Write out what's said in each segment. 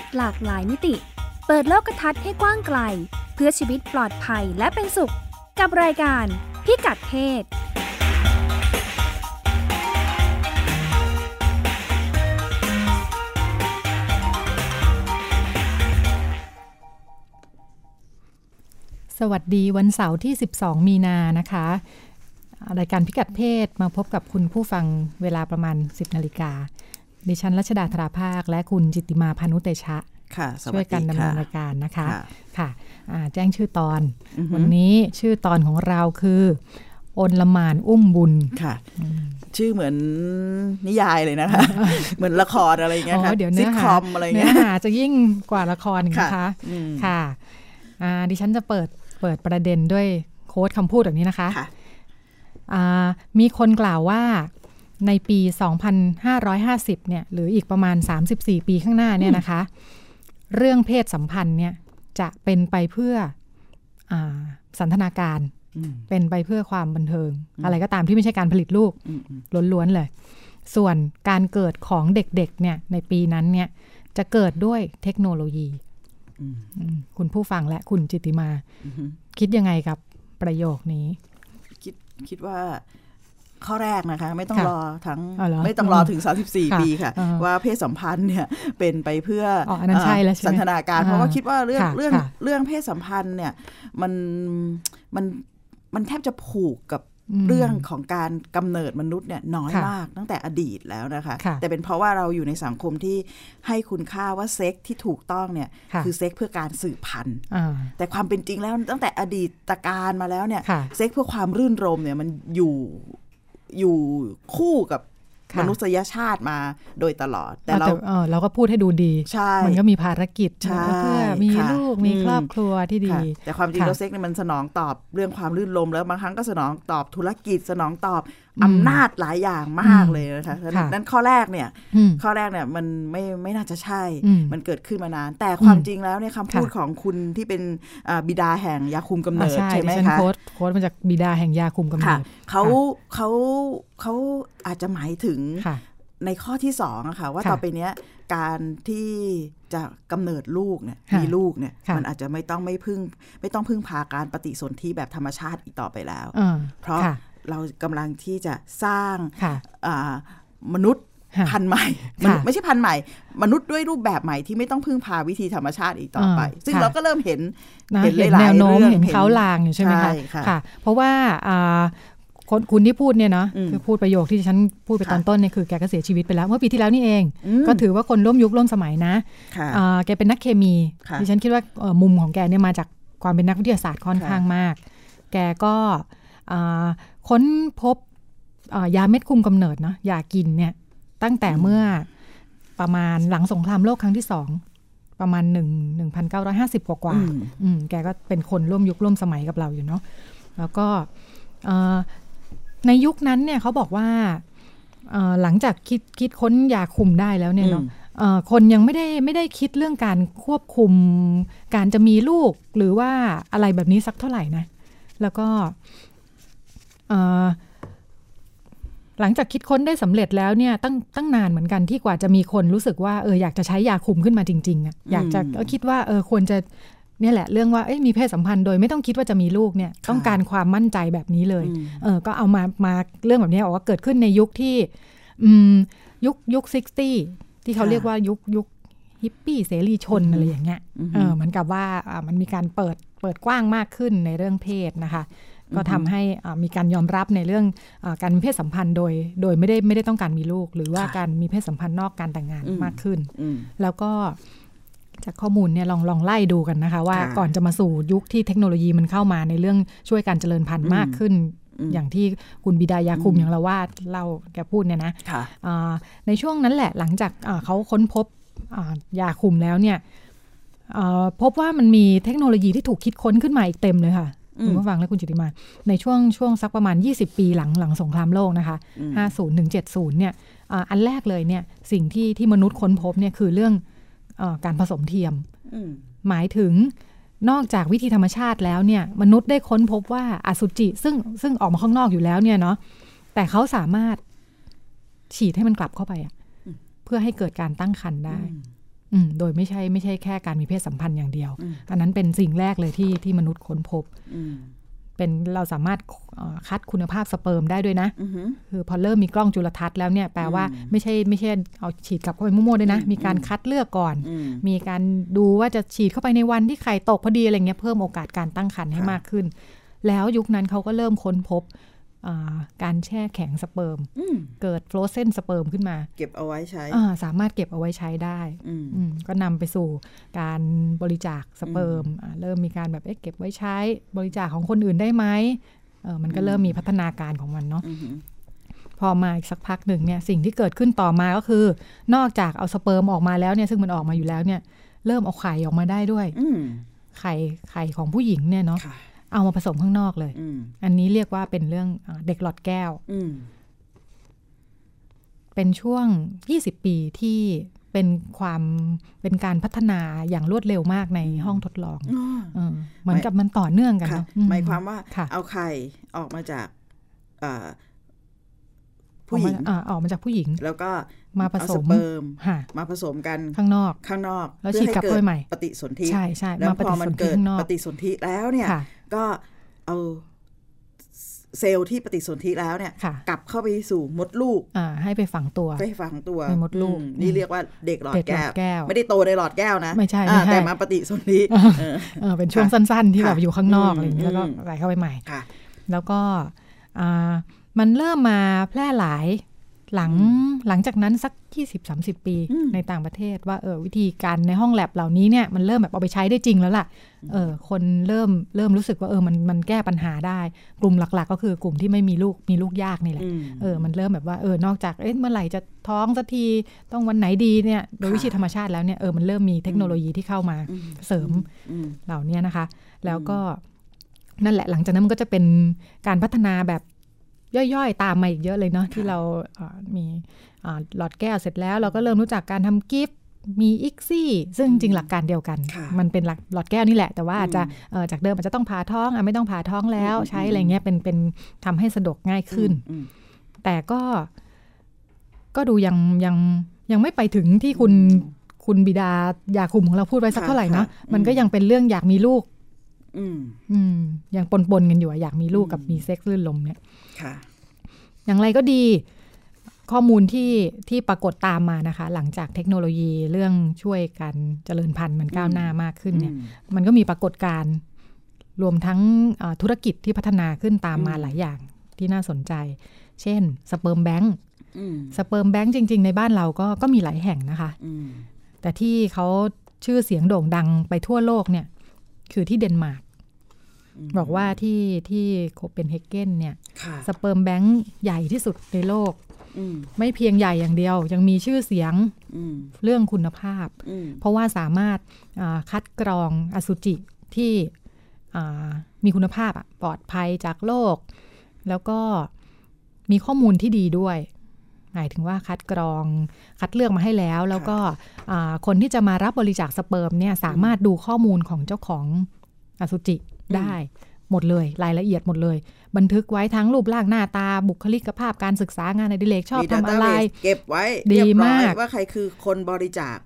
ศหลากหลายมิติ เปิดโลกทัศน์ให้กว้างไกล เพื่อชีวิตปลอดภัยและเป็นสุข กับรายการพิกัดเพศสวัสดีวันเสาร์ที่ 12 มีนานะคะ รายการพิกัดเพศมาพบกับคุณผู้ฟังเวลาประมาณ 10 นาฬิกา ดิฉันรัชดาธราภาค และคุณจิตติมาพานุเตชะค่ะสช่วัวยสกันดีดำเนิค่ะนรายการนะคะ ค่ะค่ะอ่าแจ้งชื่อตอนอือฮึวันนี้ชื่อตอนของเราคืออนละหมานอุ้มบุญค่ะ ชื่อเหมือนนิยายเลยนะคะ เหมือนละครอะไรอย่างเงี้ยอ๋ค่ะอเดี๋ยวซิเนื้อทคหาอมอะไรอย่างเนื้เงี้อยหาจะยิ่งกว่าละครอีกนะคะค่ะอืมค่ะอ่าดิฉันจะเปิดเปิดประเด็นด้วยโค้ดคำพูดแบบนี้นะคะค่ะอ่ามีคนกล่าวว่า ในปี 2550 เนี่ย หรืออีกประมาณ 34 ปีข้างหน้าเนี่ยนะคะ เรื่องเพศสัมพันธ์เนี่ยจะเป็นไปเพื่ออาสันทนาการอืมเป็นไปเพื่อความบันเทิง อะไรก็ตามที่ไม่ใช่การผลิตลูกอืมอืมล้วนๆเลย ส่วนการเกิดของเด็กๆ เนี่ย ในปีนั้นเนี่ย จะเกิดด้วยเทคโนโลยีอืมอืมคุณผู้ฟังและคุณจิตติมาอือฮึคิดยังไงกับประโยคนี้ คิดคิดว่า ข้อแรกนะคะ ไม่ต้องค่ะรอทั้งอ๋อเหรอไม่ต้องรอถึงค่ะ34 ปีค่ะอ่าว่าเพศสัมพันธ์เนี่ยเป็นไปเพื่ออ๋ออันนั้นใช่แล้วใช่ไหมสันทนาการอ่าเพราะว่าคิดว่าเรื่องค่ะเรื่องค่ะเรื่องเพศสัมพันธ์เนี่ยมันมันมันแทบจะผูกกับอืมเรื่องของการกำเนิดมนุษย์เนี่ยน้อยค่ะมากตั้งแต่อดีตแล้วนะคะค่ะแต่เป็นเพราะว่าเราอยู่ในสังคมที่ให้คุณค่าว่าเซ็กซ์ที่ถูกต้องเนี่ยค่ะคือเซ็กซ์เพื่อการสืบพันธุ์อ่าแต่ความเป็นจริงแล้วตั้งแต่อดีตกาลมาแล้วเนี่ยค่ะเซ็กซ์เพื่อความรื่นรมย์เนี่ยมันอยู่ อยู่คู่กับค่ะมนุษยชาติมาโดยตลอด แต่อะเราเออเราก็พูดให้ดูดีใช่มันก็มีภารกิจใช่เพื่อมีค่ะลูกมีอืมครอบครัวที่ดีค่ะแต่ความจริงค่ะแล้วเซ็กซ์เนี่ยมันสนองตอบเรื่องความรื่นรมย์แล้วบางครั้งก็สนองตอบธุรกิจสนองตอบ อืมอำนาจหลายอย่างมากเลยนะคะค่ะนั้นข้อแรกเนี่ยอืมข้อแรกเนี่ยมันไม่ไม่น่าจะใช่อืมมันเกิดขึ้นมานาน แต่ความอืมจริงแล้วเนี่ยคำพูดค่ะของคุณที่เป็นอ่าบิดาแห่งยาคุมกำอะเนิดใช่ใช่ดิไหมฉันคะโค้ดโค้ดมาจากบิดาแห่งยาคุมกำเนิค่ะดเขาเขาเขาอาจจะหมายถึงค่ะในข้อที่สองอะค่ะว่าค่ะต่อไปเนี้ยการที่จะกำเนิดลูกเนี่ยค่ะมีลูกเนี่ยค่ะมันอาจจะไม่ต้องไม่พึ่งไม่ต้องพึ่งพาการปฏิสนธิแบบธรรมชาติอีกต่อไปแล้วเออเพราะค่ะ เรากำลังที่จะสร้างค่ะอ่ามนุษย์ค่ะพันธุ์ใหม่ค่ะมนุษย์ไม่ใช่พันธุ์ใหม่ มนุษย์ด้วยรูปแบบใหม่ที่ไม่ต้องพึ่งพาวิธีธรรมชาติอีกต่อไปอ่าซึ่งค่ะเราก็เริ่มเห็นนะเห็นเห็นหลายๆแนวโน้มเรื่องเห็นเห็นเขาลางอยู่ใช่ไหมคะใช่ค่ะค่ะ เพราะว่าอ่าคนคุณที่พูดเนี่ยเนาะอืมคือพูดประโยคที่ฉันพูดไปค่ะตอนต้นเนี่ยคือแกก็เสียชีวิตไปแล้ว เมื่อปีที่แล้วนี่เองอืมก็ถือว่าคนร่วมยุคร่วมสมัยนะค่ะอ่าแกเป็นนักเคมีค่ะดิฉันคิดว่าเอ่อมุมของแกเนี่ยมาจากความเป็นนักวิทยาศาสตร์ค่อนค่ะข้างมาก แกก็อ่า ค้นพบอ่ายาเม็ดคุมกำเนิดเนาะยากินเนี่ยตั้งแต่เมื่อประมาณหลังสงครามโลกครั้งที่สองประมาณหนึ่งหนึ่งพันเก้าร้อยห้าสิบกว่าๆอืมอืมแกก็เป็นคนร่วมยุคร่วมสมัยกับเราอยู่เนาะแล้วก็เอ่อในยุคนั้นเนี่ยเขาบอกว่าเอ่อหลังจากคิดคิดค้นยาคุมได้แล้วเนี่ยเนาะอืมเอ่อคนยังไม่ได้ไม่ได้คิดเรื่องการควบคุม การจะมีลูกหรือว่าอะไรแบบนี้สักเท่าไหร่นะ แล้วก็เอ่อ หลังจากคิดค้นได้สำเร็จแล้วเนี่ยตั้งตั้งนานเหมือนกันที่กว่าจะมีคนรู้สึกว่าเอออยากจะใช้ยาคุมขึ้นมาจริงๆอะอยากจะอืมเออคิดว่าเออควรจะเนี่ยแหละเรื่องว่าเอ้ยมีเพศสัมพันธ์โดยไม่ต้องคิดว่าจะมีลูกเนี่ยค่ะต้องการความมั่นใจแบบนี้เลยอืมเออก็เอามามาเรื่องแบบนี้บอกว่าเกิดขึ้นในยุคที่อืมยุคยุคซิกตี้ที่เขาค่ะเรียกว่ายุคยุคฮิปปี้เสรีชนอือฮึอะไรอย่างเงี้ยอือฮึเออเหมือนกับว่าอ่ามันมีการเปิดเปิดกว้างมากขึ้นในเรื่องเพศนะคะ ก็ทำให้อ่ามีการยอมรับในเรื่องอาการมีเพศสัมพันธ์โดย โดยไม่ได้ไม่ได้ต้องการมีลูก หรือว่าค่ะการมีเพศสัมพันธ์นอกการแต่งงานอืมมากขึ้นอืมแล้วก็จากข้อมูลเนี่ยลองลองไล่ดูกันนะคะว่าค่ะก่อนจะมาสู่ยุคที่เทคโนโลยีมันเข้ามาในเรื่องช่วยการเจริญพันธุ์อืมมากขึ้นอืมอย่างที่คุณบิดายาคุมอืมอย่างเราว่าเล่าแกพูดเนี่ยนะค่ะอ่าในช่วงนั้นแหละหลังจากอ่าเขาค้นพบอ่ายาคุมแล้วเนี่ยอ่าพบว่ามันมีเทคโนโลยีที่ถูกคิดค้นขึ้นมาอีกเต็มเลยค่ะอืม คุณผู้ฟังและคุณจิติมา ในช่วงช่วงสักประมาณ 20 ปีหลังหลังสงครามโลกนะคะอืม50ถึง70 เนี่ยอ่าอันแรกเลยเนี่ยสิ่งที่ที่มนุษย์ค้นพบเนี่ยคือเรื่องอาการผสมเทียมอืมหมายถึงนอกจากวิธีธรรมชาติแล้วเนี่ยมนุษย์ได้ค้นพบว่าอสุจิซึ่งซึ่งออกมาข้างนอกอยู่แล้วเนี่ยเนาะแต่เขาสามารถฉีดให้มันกลับเข้าไปอะอืมเพื่อให้เกิดการตั้งครรภ์ได้อืมอืม โดยไม่ใช่ไม่ใช่แค่การมีเพศสัมพันธ์อย่างเดียวอืมอันนั้นเป็นสิ่งแรกเลยที่ที่มนุษย์ค้นพบอืมเป็นเราสามารถเอ่อคัดคุณภาพสเปิร์มได้ด้วยนะอือหือคือพอเริ่มมีกล้องจุลทรรศน์แล้วเนี่ยแปลว่าอืมไม่ใช่ไม่ใช่เอาฉีดกลับเข้าไปมั่วๆด้วยนะอืมมีการคัดเลือกก่อนอืมมีการดูว่าจะฉีดเข้าไปในวันที่ไข่ตกพอดีอะไรเงี้ยเพิ่มโอกาสการตั้งครรภ์ให้ค่ะมากขึ้น แล้วยุคนั้นเขาก็เริ่มค้นพบอ่า การแช่แข็งสเปิร์มอืมเกิด frozen sperm ขึ้นมา เก็บเอาไว้ใช้อ่าสามารถเก็บเอาไว้ใช้ได้อืมอืมก็นำไปสู่การบริจาคสเปิร์มอ่าเริ่มมีการแบบเอ๊ะเก็บไว้ใช้บริจาคของคนอื่นได้ไหมเออมันก็เริ่มมีพัฒนาการของมันเนาะอือหือพอมาอีกสักพักหนึ่งเนี่ยสิ่งที่เกิดขึ้นต่อมาก็คือ นอกจากเอาสเปิร์มออกมาแล้วเนี่ยซึ่งมันออกมาอยู่แล้วเนี่ย เริ่มเอาไข่ออกมาได้ด้วยอืมไข่ไข่ของผู้หญิงเนี่ยเนาะค่ะ เอามาผสมข้างนอกเลยอืมอันนี้เรียกว่าเป็นเรื่องอาเด็กหลอดแก้วอืมเป็นช่วง 20 ปีที่เป็นความเป็นการพัฒนาอย่างรวดเร็วมากในห้องทดลองอ๋อเออเหมือนกับมันต่อเนื่องกันค่ะเนาะอืหมายความว่าค่ะเอาไข่ออกมาจากอ่าออ ผู้กหมาญิงอ่าออกมาจากผู้หญิง แล้วก็มาผสมเอสเปิร์มค่ะมาผสมกันข้างนอกข้างนอก แล้วเพื่อฉีดกลับให้เข้าไปใหม่ ปฏิสนธิใช่ใช่แล้วมาปพอฏิมัสนนธิเกิดข้างนอกปฏิสนธิแล้วเนี่ยค่ะก็เอาเซลล์ที่ปฏิสนธิแล้วเนี่ยค่ะกลับเข้าไปสู่มดลูกอ่าให้ไปฝังตัวไปฝังตัวในมดลูกอืนี่เรียกว่าเด็กหลอดเด็กหลอดแก้วแก้ว ไม่ได้โตในหลอดแก้วนะ ไม่ใช่อ่าไม่ใช่แต่มาปฏิสนธิเออเออเป็นช่วงค่ะสั้น ๆ ที่ค่ะแบบอยู่ข้างนอกอืมอะไรอย่างนี้แล้วก็อืมใส่เข้าไปใหม่ค่ะแล้วก็อ่า มันเริ่มมาแพร่หลายหลังหลังจากนั้นสัก 20-30 ปีอืมในต่างประเทศว่าเออวิธีการในห้องแลบเหล่านี้เนี่ยมันเริ่มแบบเอาไปใช้ได้จริงแล้วล่ะเออคนเริ่มเริ่มรู้สึกว่าเออมันมันแก้ปัญหาได้ กลุ่มหลัก ๆ ก็คือกลุ่มที่ไม่มีลูกมีลูกยากนี่แหละอืมเออมันเริ่มแบบว่าเออนอกจากเอ๊ะเมื่อไหร่จะท้องสักทีต้องวันไหนดีเนี่ยโดยค่ะวิธีธรรมชาติแล้วเนี่ยเออมันเริ่มมีเทคโนโลยีที่เข้ามาอืมเสริมอืมเหล่านี้นะคะ แล้วก็นั่นแหละหลังจากนั้นมันก็จะเป็นการพัฒนาแบบ ย่อยๆ ตามมาอีกเยอะเลยเนาะที่เราเอ่อมีอ่าหลอดแก้วเสร็จแล้ว เราก็เริ่มรู้จักการทำกิฟต์มีอิกซี่ซึ่งจริงๆหลักการเดียวกันค่ะมันเป็นหลักหลอดแก้วนี่แหละ แต่ว่าอาจจะเอ่อจากเดิมอาจจะต้องผ่าท้องอะไม่ต้องผ่าท้องแล้วอืมใช้อะไรเงี้ยเป็นเป็นทำให้สะดวกง่ายขึ้นอืมแต่ก็ก็ดูยังยังยังไม่ไปถึงที่คุณคุณบิดายาคุมของเราพูดไว้สักค่ะเท่าไหร่เนาะค่ะมันก็ยังเป็นเรื่องอยากมีลูก อืมอืมยังปนปนๆกันอยู่อะอยากมีลูกอืมกับมีเซ็กซ์ลื่นลมเนี่ย ค่ะ อย่างไรก็ดีข้อมูลที่ที่ปรากฏตามมานะคะ หลังจากเทคโนโลยีเรื่องช่วยกันเจริญพันธุ์มันก้าวหน้ามากขึ้นเนี่ยอืมมันก็มีปรากฏการณ์รวมทั้งอ่าธุรกิจที่พัฒนาขึ้นตามมาอืมหลายอย่างที่น่าสนใจ เช่น sperm bank อืม sperm bank จริง ๆ ในบ้านเราก็ก็มีหลายแห่งนะคะอืมแต่ที่เขาชื่อเสียงโด่งดังไปทั่วโลกเนี่ย คือที่เดนมาร์ก บอกว่าที่ที่โคเปนเฮเกนเนี่ยค่ะ sperm bank ใหญ่ที่สุดในโลกอืมไม่เพียงใหญ่อย่างเดียว ยังมีชื่อเสียงอืมเรื่องคุณภาพอืมเพราะว่าสามารถอ่าคัดกรองอสุจิที่อ่ามีคุณภาพอะปลอดภัยจากโรคแล้วก็มีข้อมูลที่ดีด้วย หมายถึงว่าคัดกรองคัดเลือกมาให้แล้ว แล้วก็อ่าคนที่จะมารับบริจาคสเปิร์มเนี่ยสามารถดูข้อมูลของเจ้าของอสุจิ ได้หมดเลยรายละเอียดหมดเลย บันทึกไว้ทั้งรูปร่างหน้าตาบุคลิกภาพการศึกษางานในดิเลกชอบมีทำอะไร database เก็บไว้ดีเรียบร้อยมากว่าใครคือคนบริจาค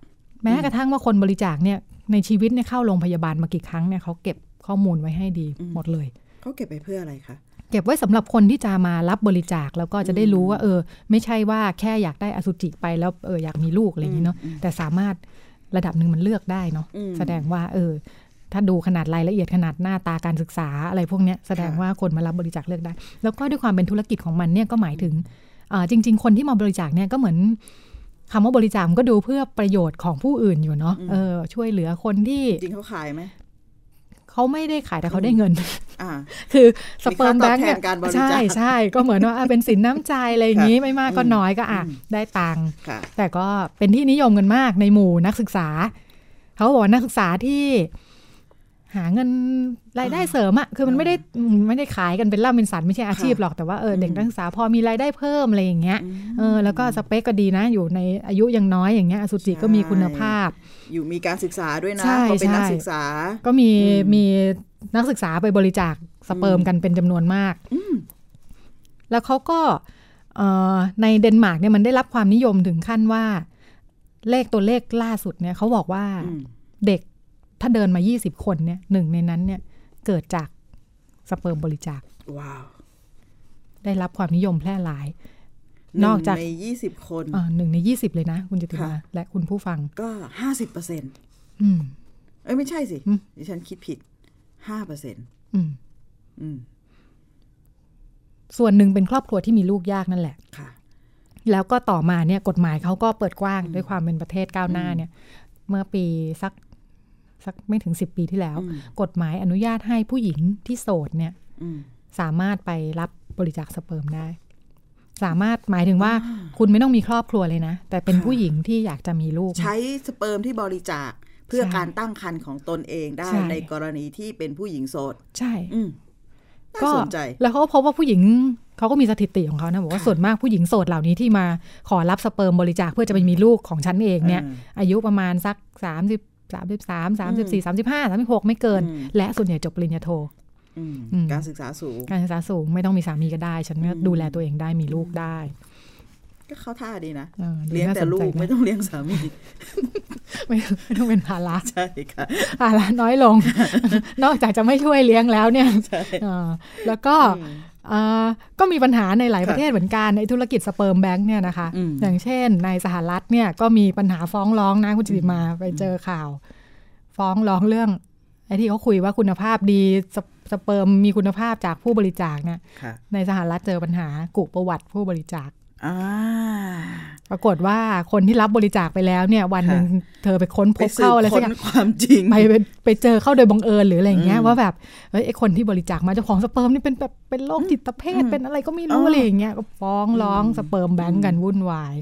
แม้กระทั่งว่าคนบริจาคเนี่ยในชีวิตเนี่ยเข้าโรงพยาบาลมากี่ครั้งเนี่ยเขาเก็บข้อมูลไว้ให้ดีอืมหมดเลยเขาเก็บไปเพื่ออะไรคะเก็บไว้สำหรับคนที่จะมารับบริจาคแล้วก็จะได้รู้ว่า เออ ไม่ใช่ว่าแค่อยากได้อสุจิไปแล้วเอออยากมีลูกอะไรอย่างนี้เนาะอืมแต่สามารถระดับหนึ่งมันเลือกได้เนาะอืมแสดงว่าเออ ถ้าดูขนาดรายละเอียดขนาดหน้าตาการศึกษาอะไรพวกเนี้ยแสดงค่ะว่าคนมารับบริจาคเลือกได้ แล้วก็ด้วยความเป็นธุรกิจของมันเนี่ยก็หมายถึงอ่าจริง ๆ คนที่มาบริจาคเนี่ยก็เหมือนคำว่าบริจาคมันก็ดูเพื่อประโยชน์ของผู้อื่นอยู่เนาะเออช่วยเหลือคนที่จริงเขาขายไหมเขาไม่ได้ขายแต่เขาได้เงินอ่าคือสมีเปิร์มค่าตแบอบงค์เนี่ยแทนการบริจาคใช่ใช่ก็เหมือนว่าอะเป็นสินน้ำใจอะไรอย่างนี้ไม่มากก็อืมน้อยก็อะอืมได้ตังค์ค่ะแต่ก็เป็นที่นิยมกันมากในหมู่นักศึกษา เขาบอกว่านักศึกษาที่ หาเงินรายได้เสริมอะคือมันไม่ได้อืมไม่ได้ขายกันเป็นล่ำเป็นสันไม่ใช่อาชีพหรอกแต่ว่าเออเด็กนักศึกษาพอมีรายได้เพิ่มอะไรอย่างเงี้ยเออแล้วก็สเปคก็ดีนะ อยู่ในอายุยังน้อยอย่างเงี้ยอสุจิก็มีคุณภาพ อยู่มีการศึกษาด้วยนะใช่เขาเป็นนักใช่ศึกษา ก็มีอืมมีนักศึกษาไปบริจาคสเปิร์มกันเป็นจำนวนมากอืมแล้วเขาก็เอ่อในเดนมาร์กเนี่ยมันได้รับความนิยมถึงขั้นว่า เลขตัวเลขล่าสุดเนี่ยเขาบอกว่าอืมเด็ก ถ้าเดินมา 20 คนเนี่ยหนึ่งในนั้นเนี่ยเกิดจากสเปิร์มบริจาคว้าวได้รับความนิยมแพร่หลายหนอกจากในยี่สิบคนอ่าหนึ่งใน20เลยนะ คุณจิติมาค่ะและคุณผู้ฟังก็ห้าสิบเปอร์เซ็นอืม เอ้ยไม่ใช่สิอืมดิฉันคิดผิดห้าเปอร์เซ็นอืม อืม ส่วนหนึ่งเป็นครอบครัวที่มีลูกยากนั่นแหละค่ะ แล้วก็ต่อมาเนี่ย กฎหมายเขาก็เปิดกว้างด้วยความเป็นประเทศก้าวหน้าเนี่ย เมื่อปีสัก สักไม่ถึงสิบปีที่แล้วอืมกฎหมายอนุญาตให้ผู้หญิงที่โสดเนี่ยอืมสามารถไปรับบริจาคสเปิร์มได้ สามารถหมายถึงว่าคุณไม่ต้องมีครอบครัวเลยนะ แต่เป็นค่ะผู้หญิงที่อยากจะมีลูก ใช้สเปิร์มที่บริจาคเพื่อใช่การตั้งครรภ์ของตนเองได้ใช่ในกรณีที่เป็นผู้หญิงโสด ใช่อืมน่าก็สนใจแล้วเขาก็พบว่าผู้หญิงเขาก็มีสถิติของเขานะบอกว่าค่ะส่วนมากผู้หญิงโสดเหล่านี้ที่มาขอรับสเปิร์มบริจาคเพื่อจะไปมีลูกของฉันเองเนี่ยอืมอายุประมาณสักสามสิบ สามสิบสามสามสิบสี่สามสิบห้าสามสิบหกไม่เกินอืมและส่วนใหญ่จบปริญญาโทอืมอืมการศึกษาสูง การศึกษาสูงไม่ต้องมีสามีก็ได้ ฉันก็อืมดูแลตัวเองได้มีลูกได้ ก็เข้าท่าดีนะออดูเลี้ยงน่าแต่สนลูใจกนะไม่ต้องเลี้ยงสามีไม่ไม่ต้องเป็นภาระใช่ค่ะภาระน้อยลง นอกจากจะไม่ช่วยเลี้ยงแล้วเนี่ยใช่เออแล้วก็อืมเอ่อ ก็มีปัญหาในหลายค่ะประเทศเหมือนกันในธุรกิจสเปิร์มแบงค์เนี่ยนะคะอืมอย่างเช่นในสหรัฐเนี่ยก็มีปัญหาฟ้องร้องนะคุณจิติมาไปเจอข่าว ฟ้องร้องเรื่องไอ้ที่เขาคุยว่าคุณภาพดีสสเปิร์มมีคุณภาพจากผู้บริจาคเนี่ยค่ะในสหรัฐเจอปัญหากุประวัติผู้บริจาคอ่า ปรากฏว่าคนที่รับบริจาคไปแล้วเนี่ย วันหนึ่งเธอไปค้นพไปบสืบเข้าอะไรสัค้กนอย่างความจริงไปไปไปเจอเข้าโดยบังเอิญหรืออะไรอย่างเงี้ยอืมว่าแบบเฮ้ยไอคนที่บริจาคมาเจ้าของสเปิร์มนี่เป็นแบบเป็นโรคจิตเภทอืมเป็นอะไรก็ไม่รู้อ๋อออะไรอย่างเงี้ยก็ฟ้องร้องอืมสเปิร์มแบงก์กันวุ่นวาย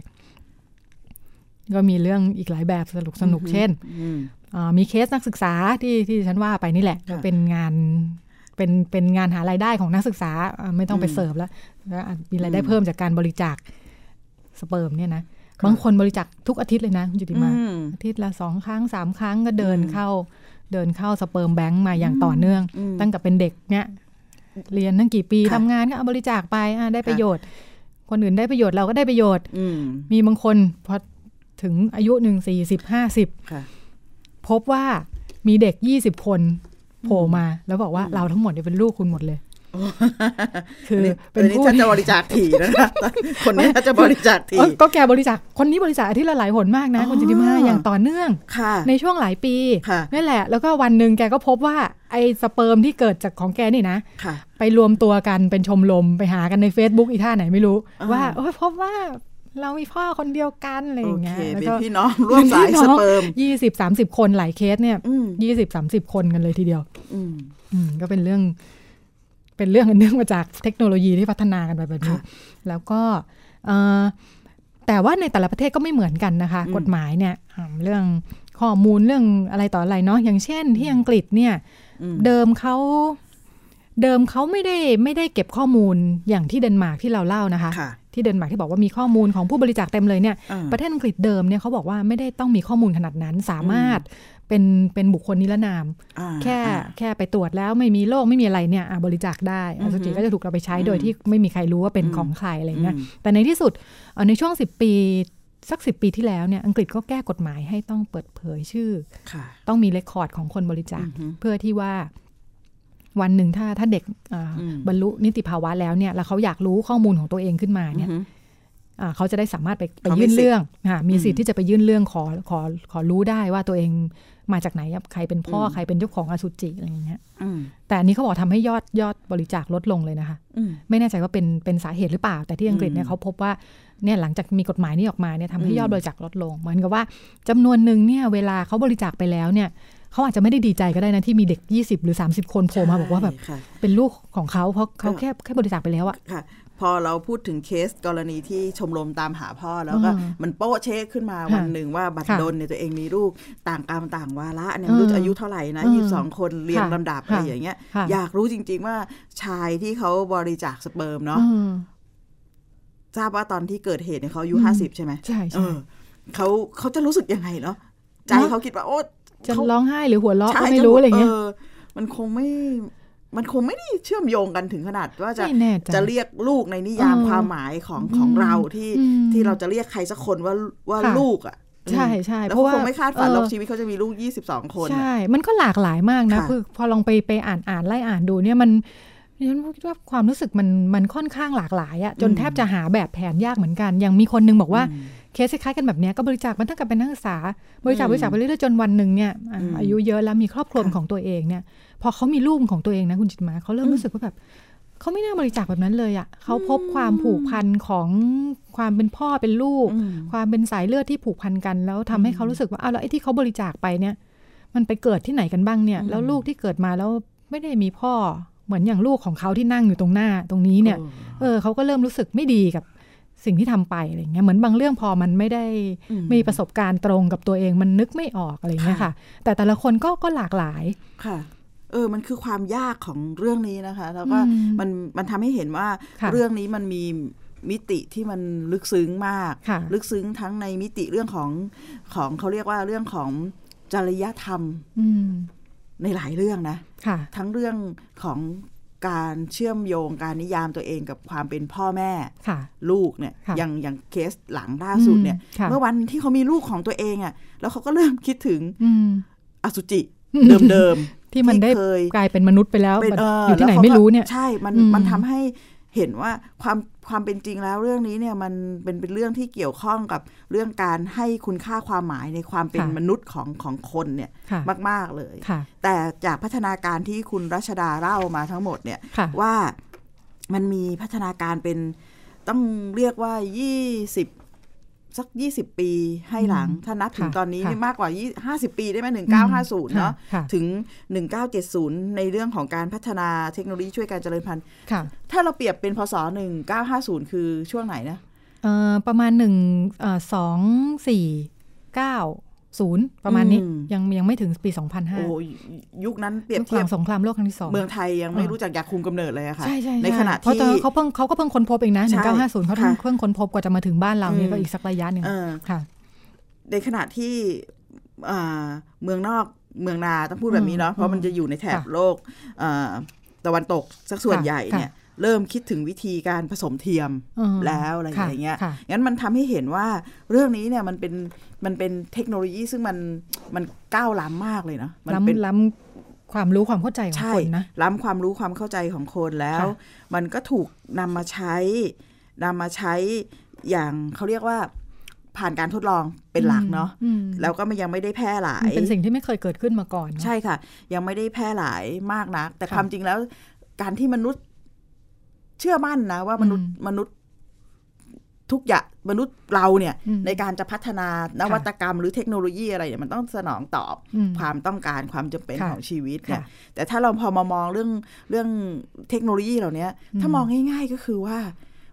ก็มีเรื่องอีกหลายแบบสนุกสนุกเช่นอืมอ่ามีเคสนักศึกษาที่ที่ฉันว่าไปนี่แหละค่ะเป็นงานเป็นเป็นงานหารายได้ของนักศึกษาอ่าไม่ต้องไปอืมเสิร์ฟแล้วแล้วอะมีรายได้อืมเพิ่มจากการบริจาค สเปิร์มเนี่ยนะบางคนบริจาคทุกอาทิตย์เลยนะคุณจุติมาอืมอาทิตย์ละสองครั้งสามครั้งก็เดินอืมเข้า เดินเข้า sperm bank มาอย่างต่อเนื่องอืมตั้งแต่เป็นเด็กเนี่ยเรียนตั้งกี่ปีค่ะทำงานก็เอาบริจาคไปอะได้ประโยชน์ คนอื่นได้ประโยชน์เราก็ได้ประโยชน์อืมมีบางคนพอถึงอายุหนึ่งสี่สิบห้าสิบค่ะพบว่ามีเด็กยี่สิบคนโผล่มา แล้วบอกว่าเราทั้งหมดเนี่ยเป็นลูกคุณหมดเลย คือนี่เป็นอันนี้ผู้ฉันจะบริจาคถี่นะคะคนนี้ฉันจะบริจาคเอถี่อก็แกบริจาคคนนี้บริจาคอาทิตย์ละหลายหนมากนะ คุณจิติมาอ๋อออย่างต่อเนื่องค่ะในช่วงหลายปีค่ะนั่นแหละ แล้วก็วันหนึ่งแกก็พบว่าไอ้สเปิร์มที่เกิดจากของแกนี่นะค่ะไปรวมตัวกันเป็นชมรมไปหากันใน Facebook อีท่าไหนไม่รู้อ่าว่าโอ้ยพบว่าเรามีพ่อคนเดียวกันอะไรอโอย่างเงี้เคยแล้วเป็นก็พี่น้องร่วมสายสเปิร์มยี่สิบสามสิบคนหลายเคสเนี่ยอืมยี่สิบสามสิบคนกันเลยทีเดียว อืมอืมก็เป็นเรื่อง เป็นเรื่องอันเนื่องมาจากเทคโนโลยีที่พัฒนากันไปแบบนี้ค่ะแล้วก็เอ่อแต่ว่าในแต่ละประเทศก็ไม่เหมือนกันนะคะอืมกฎหมายเนี่ยอ่าเรื่องข้อมูลเรื่องอะไรต่ออะไรเนาะอย่างเช่นที่อังกฤษเนี่ยอืมเดิมเขาเดิมเขาไม่ได้ไม่ได้เก็บข้อมูลอย่างที่เดนมาร์กที่เราเล่านะคะค่ะ ที่เดนมาร์กที่บอกว่ามีข้อมูลของผู้บริจาคเต็มเลยเนี่ยอ่าประเทศอังกฤษเดิมเนี่ยเขาบอกว่าไม่ได้ต้องมีข้อมูลขนาดนั้นสามารถเป็นเป็นบุคคลนิรนามอ่าแค่อ่าแค่ไปตรวจแล้วไม่มีโรคไม่มีอะไรเนี่ยอะบริจาคได้อือฮึอสุจิก็จะถูกเราไปใช้อืมโดยที่ไม่มีใครรู้ว่าเป็นอืมของใครอะไรเงี้ยอืมแต่ในที่สุดเอ่อในช่วง 10 ปีสักสิปีที่แล้วเนี่ยอังกฤษก็แก้กฎหมายให้ต้องเปิดเผยชื่อค่ะต้องมีเรคคอร์ดของคนบริจาคอือฮึเพื่อที่ว่า วันหนึ่งถ้าถ้าเด็กอ่าอืมบรรลุนิติภาวะแล้วเนี่ยแล้วเขาอยากรู้ข้อมูลของตัวเองขึ้นมาเนี่ยอือฮึอ่าเขาจะได้สามารถไปไปเขามียื่นสิทธิ์เรื่องอ่ามีสิทอืธิ์มที่จะไปยื่นเรื่องขอขอขอรู้ได้ว่าตัวเองมาจากไหนใครเป็นพ่ออมใครเป็นเจ้าของอสุจิอะไรอย่างเงี้ยอืมแต่อันนี้เขาบอกทำให้ยอดยอดบริจาคลดลงเลยนะคะอืมไม่แน่ใจว่าเป็นเป็นสาเหตุหรือเปล่า แต่ที่อังกฤษเนี่ยอืมเขาพบว่าเนี่ยหลังจากมีกฎหมายนี้ออกมาเนี่ยทำให้อืมยอดบริจาคลดลง เหมือนกับว่าจำนวนหนึ่งเนี่ยเวลาเขาบริจาคไปแล้วเนี่ย เขาอาจจะไม่ได้ดีใจก็ได้นะที่มีเด็ก 20 หรือ 30 คนโผล่มาบอกว่าแบบใช่ค่ะเป็นลูกของเขาเพราะเขาก็แค่แค่บริจาคไปแล้วอะค่ะพอเราพูดถึงเคสกรณีที่ชมรมตามหาพ่อแล้วก็อืมมันโป๊ะเช๊ขึ้นมาค่ะวันหนึ่งว่าบัตรค่ะดลเนี่ยตัวเองมีลูกต่างกรรมต่างวาระเนี่ยอืมไม่รู้จะอายุเท่าไหร่นะอืมยี่สิบสองคนเรียงค่ะลำดับค่ะอะไรอย่างเงี้ยค่ะอยากรู้จริง ๆ ว่าชายที่เขาบริจาคสเปิร์มเนาะอืมทราบว่าตอนที่เกิดเหตุเนี่ยเขาอายุอืมห้าสิบใช่ไหมใช่เอใช่อเขาเขาจะรู้สึกยังไงเนาะใจเนอะเขาคิดว่าโอ้ จะเขาร้องไห้หรือหัวเราะใช่ก็ไม่รู้อะไรเงี้ยมันคงไม่มันคงไม่ได้เชื่อมโยงกันถึงขนาดว่าจะไม่แน่ใจจะเรียกลูกในนิยามเออความหมายของอืมของเราที่อืมที่เราจะเรียกใครสักคนว่าว่าค่ะลูกอะใช่ใช่แล้วเพราะเขาว่าคงไม่คาดฝันหรอกเออชีวิตเขาจะมีลูก 22 คนอะใช่ มันก็หลากหลายมากนะค่ะคือพอลองไปไปอ่านอ่านไล่อ่านดูเนี่ยมันฉันคิดว่าความรู้สึกมันมันค่อนข้างหลากหลายอะจนแทบจะหาแบบแผนยากเหมือนกันอย่างมีคนนึงบอกว่าอืม เคสคล้ายๆกันแบบเนี้ยก็บริจาคมันตั้งแต่เป็นนักศึกษา บริจาคอืมบริจาคไปเรื่อยๆจนวันหนึ่งเนี่ยอะอืมอายุเยอะแล้วมีครอบครัวค่ะของตัวเองเนี่ย พอเขามีลูกของตัวเองนะคุณจิตมาเขาเริ่มอืมรู้สึกว่าแบบเขาไม่น่าบริจาคแบบนั้นเลยอะเขาพบความผูกพันของความเป็นพ่อเป็นลูกอืมความเป็นสายเลือดที่ผูกพันกัน แล้วทำให้เขารู้สึกว่าอ้าวแล้วไอ้ที่เขาบริจาคไปเนี่ย มันไปเกิดที่ไหนกันบ้างเนี่ยอืมแล้วลูกที่เกิดมาแล้วไม่ได้มีพ่อเหมือนอย่างลูกของเขาที่นั่งอยู่ตรงหน้าตรงนี้เนี่ย เออเขาก็เริ่มรู้สึกไม่ดีกับ สิ่งที่ทำไปอะไรเงี้ยเหมือนบางเรื่องพอมันไม่ได้อืมมีประสบการณ์ตรงกับตัวเองมันนึกไม่ออกอะไรเงี้ยค่ะค่ะ แต่แต่ละคนก็ก็หลากหลายค่ะเออ มันคือความยากของเรื่องนี้นะคะ แล้วก็อืมมันมันทำให้เห็นว่าค่ะเรื่องนี้มันมีมิติที่มันลึกซึ้งมากค่ะลึกซึ้งทั้งในมิติเรื่องของของเขาเรียกว่าเรื่องของจริยธรรมอืมในหลายเรื่องนะค่ะทั้งเรื่องของ การเชื่อมโยงการนิยามตัวเองกับความเป็นพ่อแม่ค่ะลูกเนี่ยค่ะอย่างอย่างเคสหลังล่าสุดเนี่ยค่ะเมื่อวันที่เขามีลูกของตัวเองอะ่ะ แล้วเขาก็เริ่มคิดถึงอืมอสุจิเดิมๆที่มันได้เคยกลายเป็นมนุษย์ไปแล้วเป็นเอออยู่ที่ไหนแล้วขาไม่รู้เนี่ย ใช่มันอืมมันทำให้เห็นว่าความ ความเป็นจริงแล้วเรื่องนี้เนี่ยมันเป็นเป็นเรื่องที่เกี่ยวข้องกับเรื่องการให้คุณค่าความหมายในความเป็นมนุษย์ของของคนเนี่ยค่ะมาก ๆเลยค่ะแต่จากพัฒนาการที่คุณรัชดาเล่ามาทั้งหมดเนี่ยค่ะว่ามันมีพัฒนาการเป็นต้องเรียกว่า 20 สัก 20 ปีให้หลังอืมถ้านับถึงค่ะตอนนี้ค่ะนี่มากกว่า20ปีได้ไหมอืม1950 เนาะค่ะถึง 1970 ในเรื่องของการพัฒนาเทคโนโลยีช่วยการเจริญพันธุ์ค่ะถ้าเราเปรียบเป็นพศ 1950 คือช่วงไหนนะเอ่อประมาณหนึ่งเอ่อสองสี่เก้าศูนย์ประมาณนี้อืมยังยังไม่ถึงปีสองพันห้าโอ้ยยุคนั้นเปรียบหเทียลับงสงครามโลกครั้งที่สองเมืองไทยยังไม่เออรู้จักยาคุมกำเนิดเลยอะค่ะใช่ใช่ในขณะเพราะที่ตอนนั้นเขาเพิ่งเขาก็เพิ่งค้นพบเองนะหใช่นึ่งเก้าห้าศูนย์เขาเพิ่งค่ะเพิ่งค้นพบกว่าจะมาถึงบ้านเราเนี่ยอืมก็อีกสักระยะหนึ่งเออค่ะ ในขณะที่อ่าเมืองนอกเมืองนาต้องพูดแบบนี้เนาะอืมเพราะมันจะอยู่ในแถบค่ะโลกอ่าตะวันตกสักส่วนค่ะใหญ่ค่ะเนี่ย เริ่มคิดถึงวิธีการผสมเทียมอืมแล้วอะไรค่ะอย่างเงี้ยค่ะงั้นมันทำให้เห็นว่าเรื่องนี้เนี่ยมันเป็นมันเป็นเทคโนโลยีซึ่งมันมันก้าวล้ำมากเลยนะมัเป็นล้ำล้ำความรู้ความเข้าใจของใช่คนนะล้ำความรู้ความเข้าใจของคนแล้วค่ะมันก็ถูกนำมาใช้นำมาใช้อย่างเขาเรียกว่าผ่านการทดลองเป็นหลักเนาะอืมแล้วก็มันยังไม่ได้แพร่หลามันยเป็นสิ่งที่ไม่เคยเกิดขึ้นมาก่อนเนอะใช่ค่ะ ยังไม่ได้แพร่หลายมากนัก แต่ค่ะความจริงแล้วการที่มนุษย์ เชื่อมั่นนะว่ามนุษย์อืมมนุษย์ทุกอย่างมนุษย์เราเนี่ยอืมในการจะพัฒนานวัตกรรมหรือเทคโนโลยีอะไรเนี่ยมันต้องสนองตอบอืมความต้องการความจำเป็นค่ะของชีวิตเนี่ยค่ะแต่ถ้าเราพอมามองเรื่องเรื่องเทคโนโลยีเหล่านี้ถ้ามองง่าย ๆก็คือว่า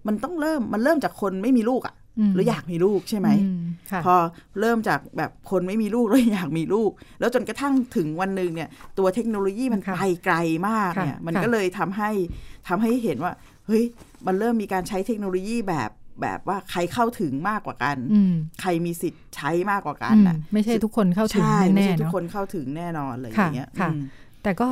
มันต้องเริ่มมันเริ่มจากคนไม่มีลูกอะ่ะมหรืออยากมีลูกใช่ไหมอืค่ะพอเริ่มจากแบบคนไม่มีลูกแล้วอยากมีลูก แล้วจนกระทั่งถึงวันหนึ่งเนี่ย ตัวเทคโนโลยีมันค่ะไปไกลมากเนี่ยค่ะมันค่ะก็เลยทำให้ทำให้เห็นว่า เฮ้ยมันเริ่มมีการใช้เทคโนโลยีแบบแบบว่าใครเข้าถึงมากกว่ากันอืมใครมีสิทธิ์ใช้มากกว่ากันอืมน่ะไม่ใช่ทุกคนเข้าถึงใช่ไม่แน่ใช่ๆทุกเนาะคนเข้าถึงแน่นอนเลยอย่างเงี้ยค่ะอืมแต่ก็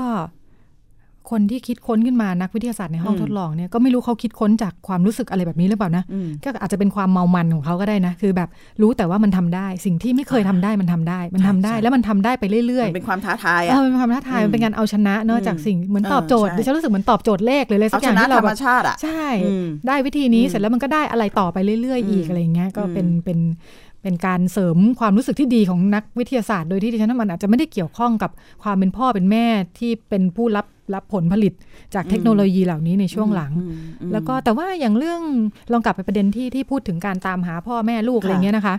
คนที่คิดค้นขึ้นมานักวิทยาศาสตร์ในห้องอืมทดลองเนี่ยก็ไม่รู้เขาคิดค้นจากความรู้สึกอะไรแบบนี้หรือเปล่านะอืมก็อาจจะเป็นความเมามันของเขาก็ได้นะ คือแบบรู้แต่ว่ามันทำได้ สิ่งที่ไม่เคยทำได้มันทำได้ มันทำได้ใช่แล้วมันทำได้ไปเรื่อยมันเป็นความท้าทายๆเออะอเป็นความท้าทายอืมมันเป็นการเอาชนะเนอะอืมจากสิ่งเหมือนเออตอบโจทย์ใช่ดิฉันรู้สึกเหมือนตอบโจทย์เลขเลยเลยสัเอากอชย่างนะที่เราธรรแบมบชาติอะใช่อืมได้วิธีนี้อืมเสร็จแล้วมันก็ได้อะไรต่อไปเรื่อย ๆ อีกอืมอะไรอย่างเงี้ยก็เป็นอืมเป็น เป็นการเสริมความรู้สึกที่ดีของนักวิทยาศาสตร์ โดยที่ดิฉันว่ามันอาจจะไม่ได้เกี่ยวข้องกับความเป็นพ่อเป็นแม่ที่เป็นผู้รับรับผลผลิตจากเทคโนโลยีเหล่านี้ในช่วงหลังอืมอืมแล้วก็แต่ว่าอย่างเรื่องลองกลับไปประเด็นที่ที่พูดถึงการตามหาพ่อแม่ลูกค่ะอะไรเงี้ยนะคะ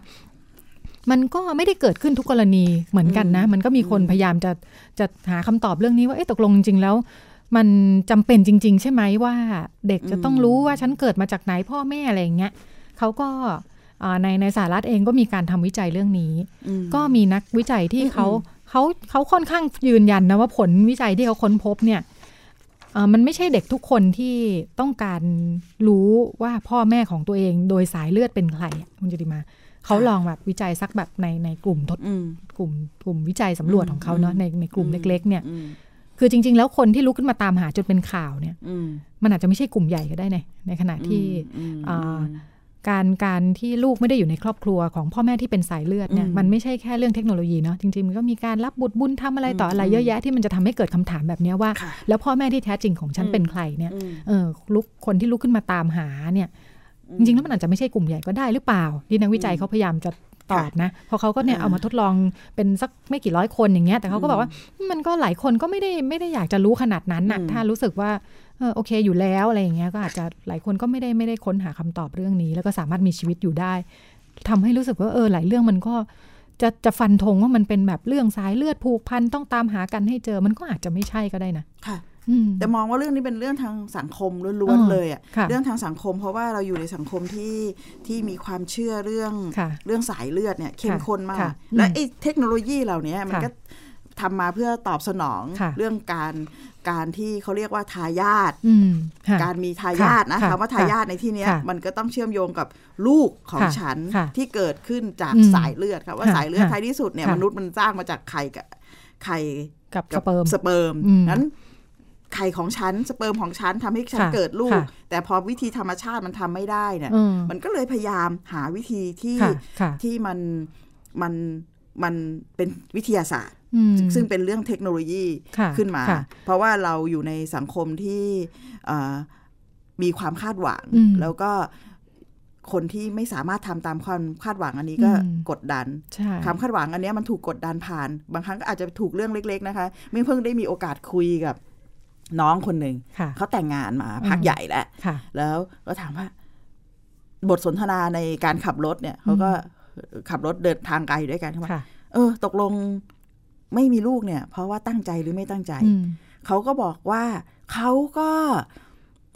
มันก็ไม่ได้เกิดขึ้นทุกกรณีเหมือนกันนะอืมมันก็มีคนอืมพยายามจะจะหาคำตอบเรื่องนี้ว่าเอ๊ะตกลงจริงๆแล้ว มันจำเป็นจริง ๆ ใช่ไหมว่า เด็กจะต้องรู้ว่าฉันเกิดมาจากไหนพ่อแม่อะไรอย่างเงี้ยเขาก็อ่า ในในสหรัฐเองก็มีการทำวิจัยเรื่องนี้อืมก็มีนักวิจัยที่อืมเขาเขาเขาค่อนข้างยืนยันนะว่าผลวิจัยที่เขาค้นพบเนี่ยเอ่อมันไม่ใช่เด็กทุกคนที่ต้องการรู้ว่าพ่อแม่ของตัวเองโดยสายเลือดเป็นใครอะคุณจติมาเขาลองแบบวิจัยสักแบบในในกลุ่มทดอืมกลุ่มกลุ่มวิจัยสำรวจของเขาเนาะอืมในในกลุ่มอืมเล็ก ๆ เนี่ยอืมคือจริง ๆ แล้วคนที่ลุกขึ้นมาตามหาจนเป็นข่าวเนี่ยอืมมันอาจจะไม่ใช่กลุ่มใหญ่ก็ได้ในในขณะที่อืมอ่า การการที่ลูกไม่ได้อยู่ในครอบครัวของพ่อแม่ที่เป็นสายเลือดเนี่ยอืมมันไม่ใช่แค่เรื่องเทคโนโลยีเนาะจริงๆมันก็มีการรับบุตรบุญทำอะไรต่ออะไรอืมเยอะแยะที่มันจะทำให้เกิดคำถามแบบเนี้ยว่าค่ะแล้วพ่อแม่ที่แท้จริงของฉันอืมเป็นใครเนี่ยอืมเออลุกคนที่ลุกขึ้นมาตามหาเนี่ยจริงๆแล้วมันอาจจะไม่ใช่กลุ่มใหญ่ก็ได้หรือเปล่าที่นักวิจัยเขาพยายามจะ ตอบนะเพราะเขาก็เนี่ยอ่าเอามาทดลองเป็นสักไม่กี่ร้อยคนอย่างเงี้ย แต่เขาก็บอกว่ามันก็หลายคนก็ไม่ได้ไม่ได้อยากจะรู้ขนาดนั้นน่ะอืมถ้ารู้สึกว่าเออโอเคอยู่แล้วอะไรอย่างเงี้ยก็อาจจะหลายคนก็ไม่ได้ไม่ได้ค้นหาคำตอบเรื่องนี้ แล้วก็สามารถมีชีวิตอยู่ได้ทำให้รู้สึกว่าเออหลายเรื่องมันก็จะจะฟันธงว่ามันเป็นแบบเรื่องสายเลือดผูกพันต้องตามหากันให้เจอมันก็อาจจะไม่ใช่ก็ได้นะค่ะอืม แต่มองว่าเรื่องนี้เป็นเรื่องทางสังคมล้วนอ่าๆเลยอะค่ะเรื่องทางสังคม เพราะว่าเราอยู่ในสังคมที่ที่มีความเชื่อเรื่องค่ะเรื่องสายเลือดเนี่ยเข้มข้นมาค่ะกอืมและไอ้เทคโนโลยีเหล่านี้มันค่ะก็ทำมาเพื่อตอบสนองค่ะเรื่องการการที่เขาเรียกว่าทายาทอืมค่ะการมีทายาทนะค่ะคำว่าทายาทในที่เนี้ยค่ะมันก็ต้องเชื่อมโยงกับลูกของค่ะฉันค่ะที่เกิดขึ้นจากอืมสายเลือดครับว่าค่ะสายเลือดค่ะท้ายที่สุดเนี่ยค่ะมนุษย์มันสร้างมาจากไข่กับไข่กับสเปิร์มกับสเปิร์มอืมนั้น ไข่ของฉันสเปิร์มของฉันทำให้ฉันค่ะเกิดลูกค่ะแต่พอวิธีธรรมชาติมันทำไม่ได้เนี่ยอืมมันก็เลยพยายามหาวิธีที่ค่ะค่ะที่มันมันมันเป็นวิทยาศาสตร์อืมซึ่งเป็นเรื่องเทคโนโลยีค่ะขึ้นมาค่ะเพราะว่าเราอยู่ในสังคมที่เอ่อมีความคาดหวังอืมแล้วก็คนที่ไม่สามารถทำตามความคาดหวังอันนี้ก็อืมกดดันใช่ความคาดหวังอันเนี้ยมันถูกกดดันผ่าน บางครั้งก็อาจจะถูกเรื่องเล็ก ๆ นะคะ ไม่เพิ่งได้มีโอกาสคุยกับ น้องคนหนึ่งค่ะเขาแต่งงานมาอืมพักใหญ่แล้วค่ะแล้วก็ถามว่า บทสนทนาในการขับรถเนี่ยเขาก็ขับรถเดินทางไกลอยู่ด้วยกันเขาบอกค่ะเออ ตกลงไม่มีลูกเนี่ย เพราะว่าตั้งใจหรือไม่ตั้งใจอืมเขาก็บอกว่าเขาก็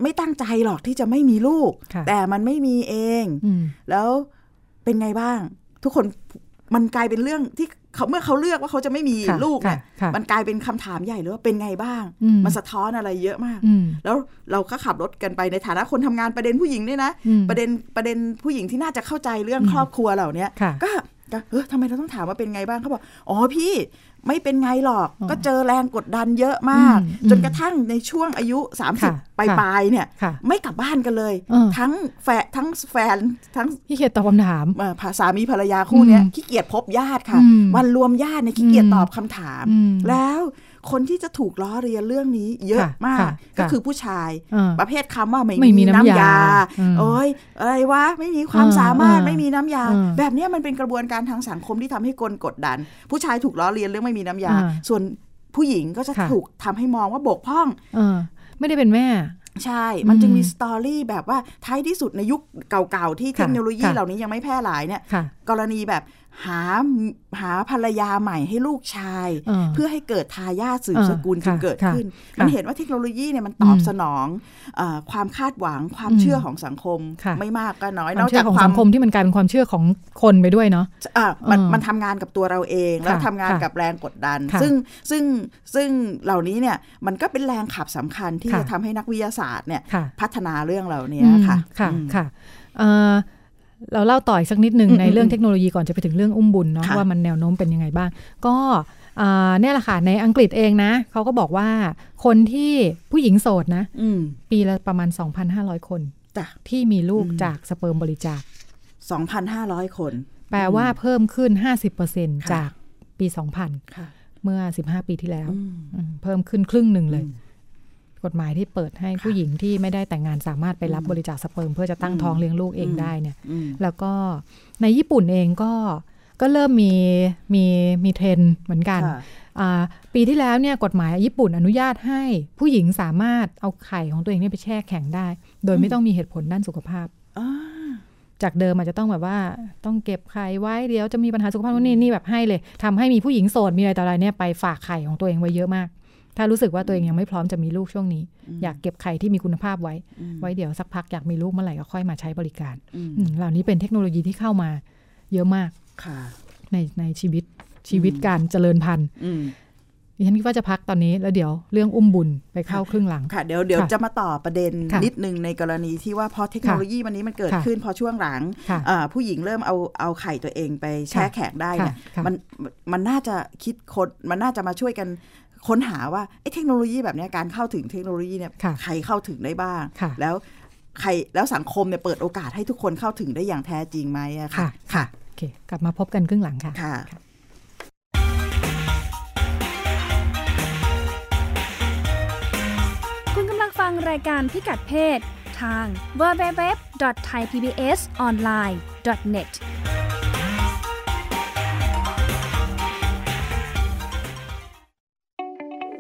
ไม่ตั้งใจหรอกที่จะไม่มีลูกค่ะแต่มันไม่มีเองอืมแล้วเป็นไงบ้าง ทุกคนมันกลายเป็นเรื่องที่ เขาเมื่อเขาเลือกว่าเขาจะไม่มีค่ะลูกเนี่ยค่ะมันกลายเป็นคำถามใหญ่เลยว่าเป็นไงบ้างอืมมันสะท้อนอะไรเยอะมากอืมแล้วเราก็ขับรถกันไปในฐานะคนทำงานประเด็นผู้หญิงด้วยนะอืมประเด็นประเด็นผู้หญิงที่น่าจะเข้าใจเรื่องครอบครัวเหล่าเนี้ยค่ะก็ก็เออทำไมเราต้องถามว่าเป็นไงบ้างเขาบอก อ๋อพี่ ไม่เป็นไงหรอกอ๋อก็เจอแรงกดดันเยอะมากอืมจนกระทั่งในช่วงอายุค่ะ30ปลายๆเนี่ยค่ะไม่กลับบ้านกันเลยเออทั้งแฟนทั้งแฟนทั้งพี่เขียนตอบคำถามเอ่อภาสามีภรรยาคู่เนี้ยอืมขี้เกียจพบญาติค่ะอืมวันรวมญาติเนี่ยขี้เกียจอืมตอบคำถามอืมแล้ว คนที่จะถูกล้อเรียนเรื่องนี้เยอะค่ะมากค่ะก็ค่ะคือผู้ชายอ่าประเภทคำว่าไม่ไม่มีน้ำยาอืมโอ้ยอะไรวะ ไม่มีความอ่าสามารถอ่าไม่มีน้ำยาอ่าแบบเนี้ยมันเป็นกระบวนการทางสังคมที่ทำให้คนกดดัน ผู้ชายถูกล้อเลียนเรื่องไม่มีน้ำยาอ่าส่วนผู้หญิงก็จะค่ะถูกทำให้มองว่าบกพร่องเออไม่ได้เป็นแม่ใช่ มันจึงอืมมีสตอรี่แบบว่าท้ายที่สุดในยุคเก่าๆ ที่ค่ะเทคโนโลยีค่ะเหล่านี้ยังไม่แพร่หลายเนี่ยค่ะกรณีแบบ หาหาภรรยาใหม่ให้ลูกชายเออเพื่อให้เกิดทายาทสืบเออสกุลจึงค่ะเกิดขึ้นค่ะมันเห็นว่าเทคโนโลยีเนี่ยมันตอบอืมสนองเออความคาดหวังความอืมเชื่อของสังคมค่ะไม่มากก็น้อยคนวามอกเชื่จาอกของควาสัมงคมที่มันกลายเป็นความเชื่อของคนไปด้วยเนาะอะมันเออมันทำงานกับตัวเราเองแล้วค่ะทำงานค่ะกับแรงกดดันค่ะซึ่งซึ่งซึ่งเหล่านี้เนี่ยมันก็เป็นแรงขับสำคัญที่ค่ะจะทำให้นักวิทยาศาสตร์เนี่ยค่ะพัฒนาเรื่องเหล่านี้ค่ะอืมค่ะอืมค่ะ เอ่อเราเล่าต่ออีกสักนิดหนึ่งอืมในเรื่องอืมเทคโนโลยีก่อนจะไปถึงเรื่องอุ้มบุญเนาะค่ะว่ามันแนวโน้มเป็นยังไงบ้าง ก็อ่าเนี่ยแหละค่ะในอังกฤษเองนะเขาก็บอกว่าคนที่ผู้หญิงโสดนะอืมปีละประมาณ 2,500 คนจ้ะที่มีลูกอืมจากสเปิร์มบริจาค 2,500 คน แปลว่าเพิ่มขึ้นค่ะ50%จากปี 2000ค่ะเมื่อ 15 ปีที่แล้วอืมอืมเพิ่มขึ้นครึ่งหนึ่งเลยอืม กฎหมายที่เปิดให้ผู้หญิงที่ไม่ได้แต่งงานสามารถไปรับอืมบริจาคสเปิร์มเพื่อจะตั้งอืมท้องเลี้ยงลูกเองอืมได้เนี่ยอืมแล้วก็ในญี่ปุ่นเองก็ก็เริ่มมีมีมีเทรนด์เหมือนกันค่ะอ่าปีที่แล้วเนี่ยกฎหมายญี่ปุ่นอนุญาตให้ผู้หญิงสามารถเอาไข่ของตัวเองเนี่ยไปแช่แข็งได้ โดยไม่ต้องมีเหตุผลด้านสุขภาพอ่าจากเดิมอาจจะต้องแบบว่าต้องเก็บไข่ไว้เดี๋ยวจะมีปัญหาสุขภาพนู่นนี่นี่แบบให้เลยทำให้มีผู้หญิงโสดมีอะไรต่ออะไรเนี่ยไปฝากไข่ของตัวเองไว้เยอะมาก ถ้ารู้สึกว่าตัวเองยังไม่พร้อมจะมีลูกช่วงนี้ อยากเก็บไข่ที่มีคุณภาพไว้อืมไว้เดี๋ยวสักพักอยากมีลูกเมื่อไหร่ก็ค่อยมาใช้บริการอืมอืมเหล่านี้เป็นเทคโนโลยีที่เข้ามาเยอะมากค่ะในในชีวิตชีวิตการเจริญพันธุ์อืมดิฉันคิดว่าจะพักตอนนี้แล้วเดี๋ยวเรื่องอุ้มบุญไปเข้าครึ่งหลังค่ะเดี๋ยวเดี๋ยวค่ะจะมาต่อประเด็นค่ะนิดนึงในกรณีที่ว่าพอเทคโนโลยีวันนี้มันเกิดค่ะขึ้นพอช่วงหลังค่ะเอ่อผู้หญิงเริ่มเอาเอาไข่ตัวเองไปแช่ค่ะแข็งได้เนี่ยค่ะค่ะมันมันน่าจะคิดคนมันน่าจะมาช่วยกัน ค้นหาว่าไอ้เทคโนโลยีแบบเนี้ยการเข้าถึงเทคโนโลยีเนี่ยค่ะใครเข้าถึงได้บ้างค่ะแล้วใครแล้วสังคมเนี่ยเปิดโอกาสให้ทุกคนเข้าถึงได้อย่างแท้จริงไหมอะค่ะค่ะโอเคกลับมาพบกันครึ่งหลังค่ะค่ะ คุณกำลังฟังรายการพิกัดเพศทาง www.thaipbsonline.net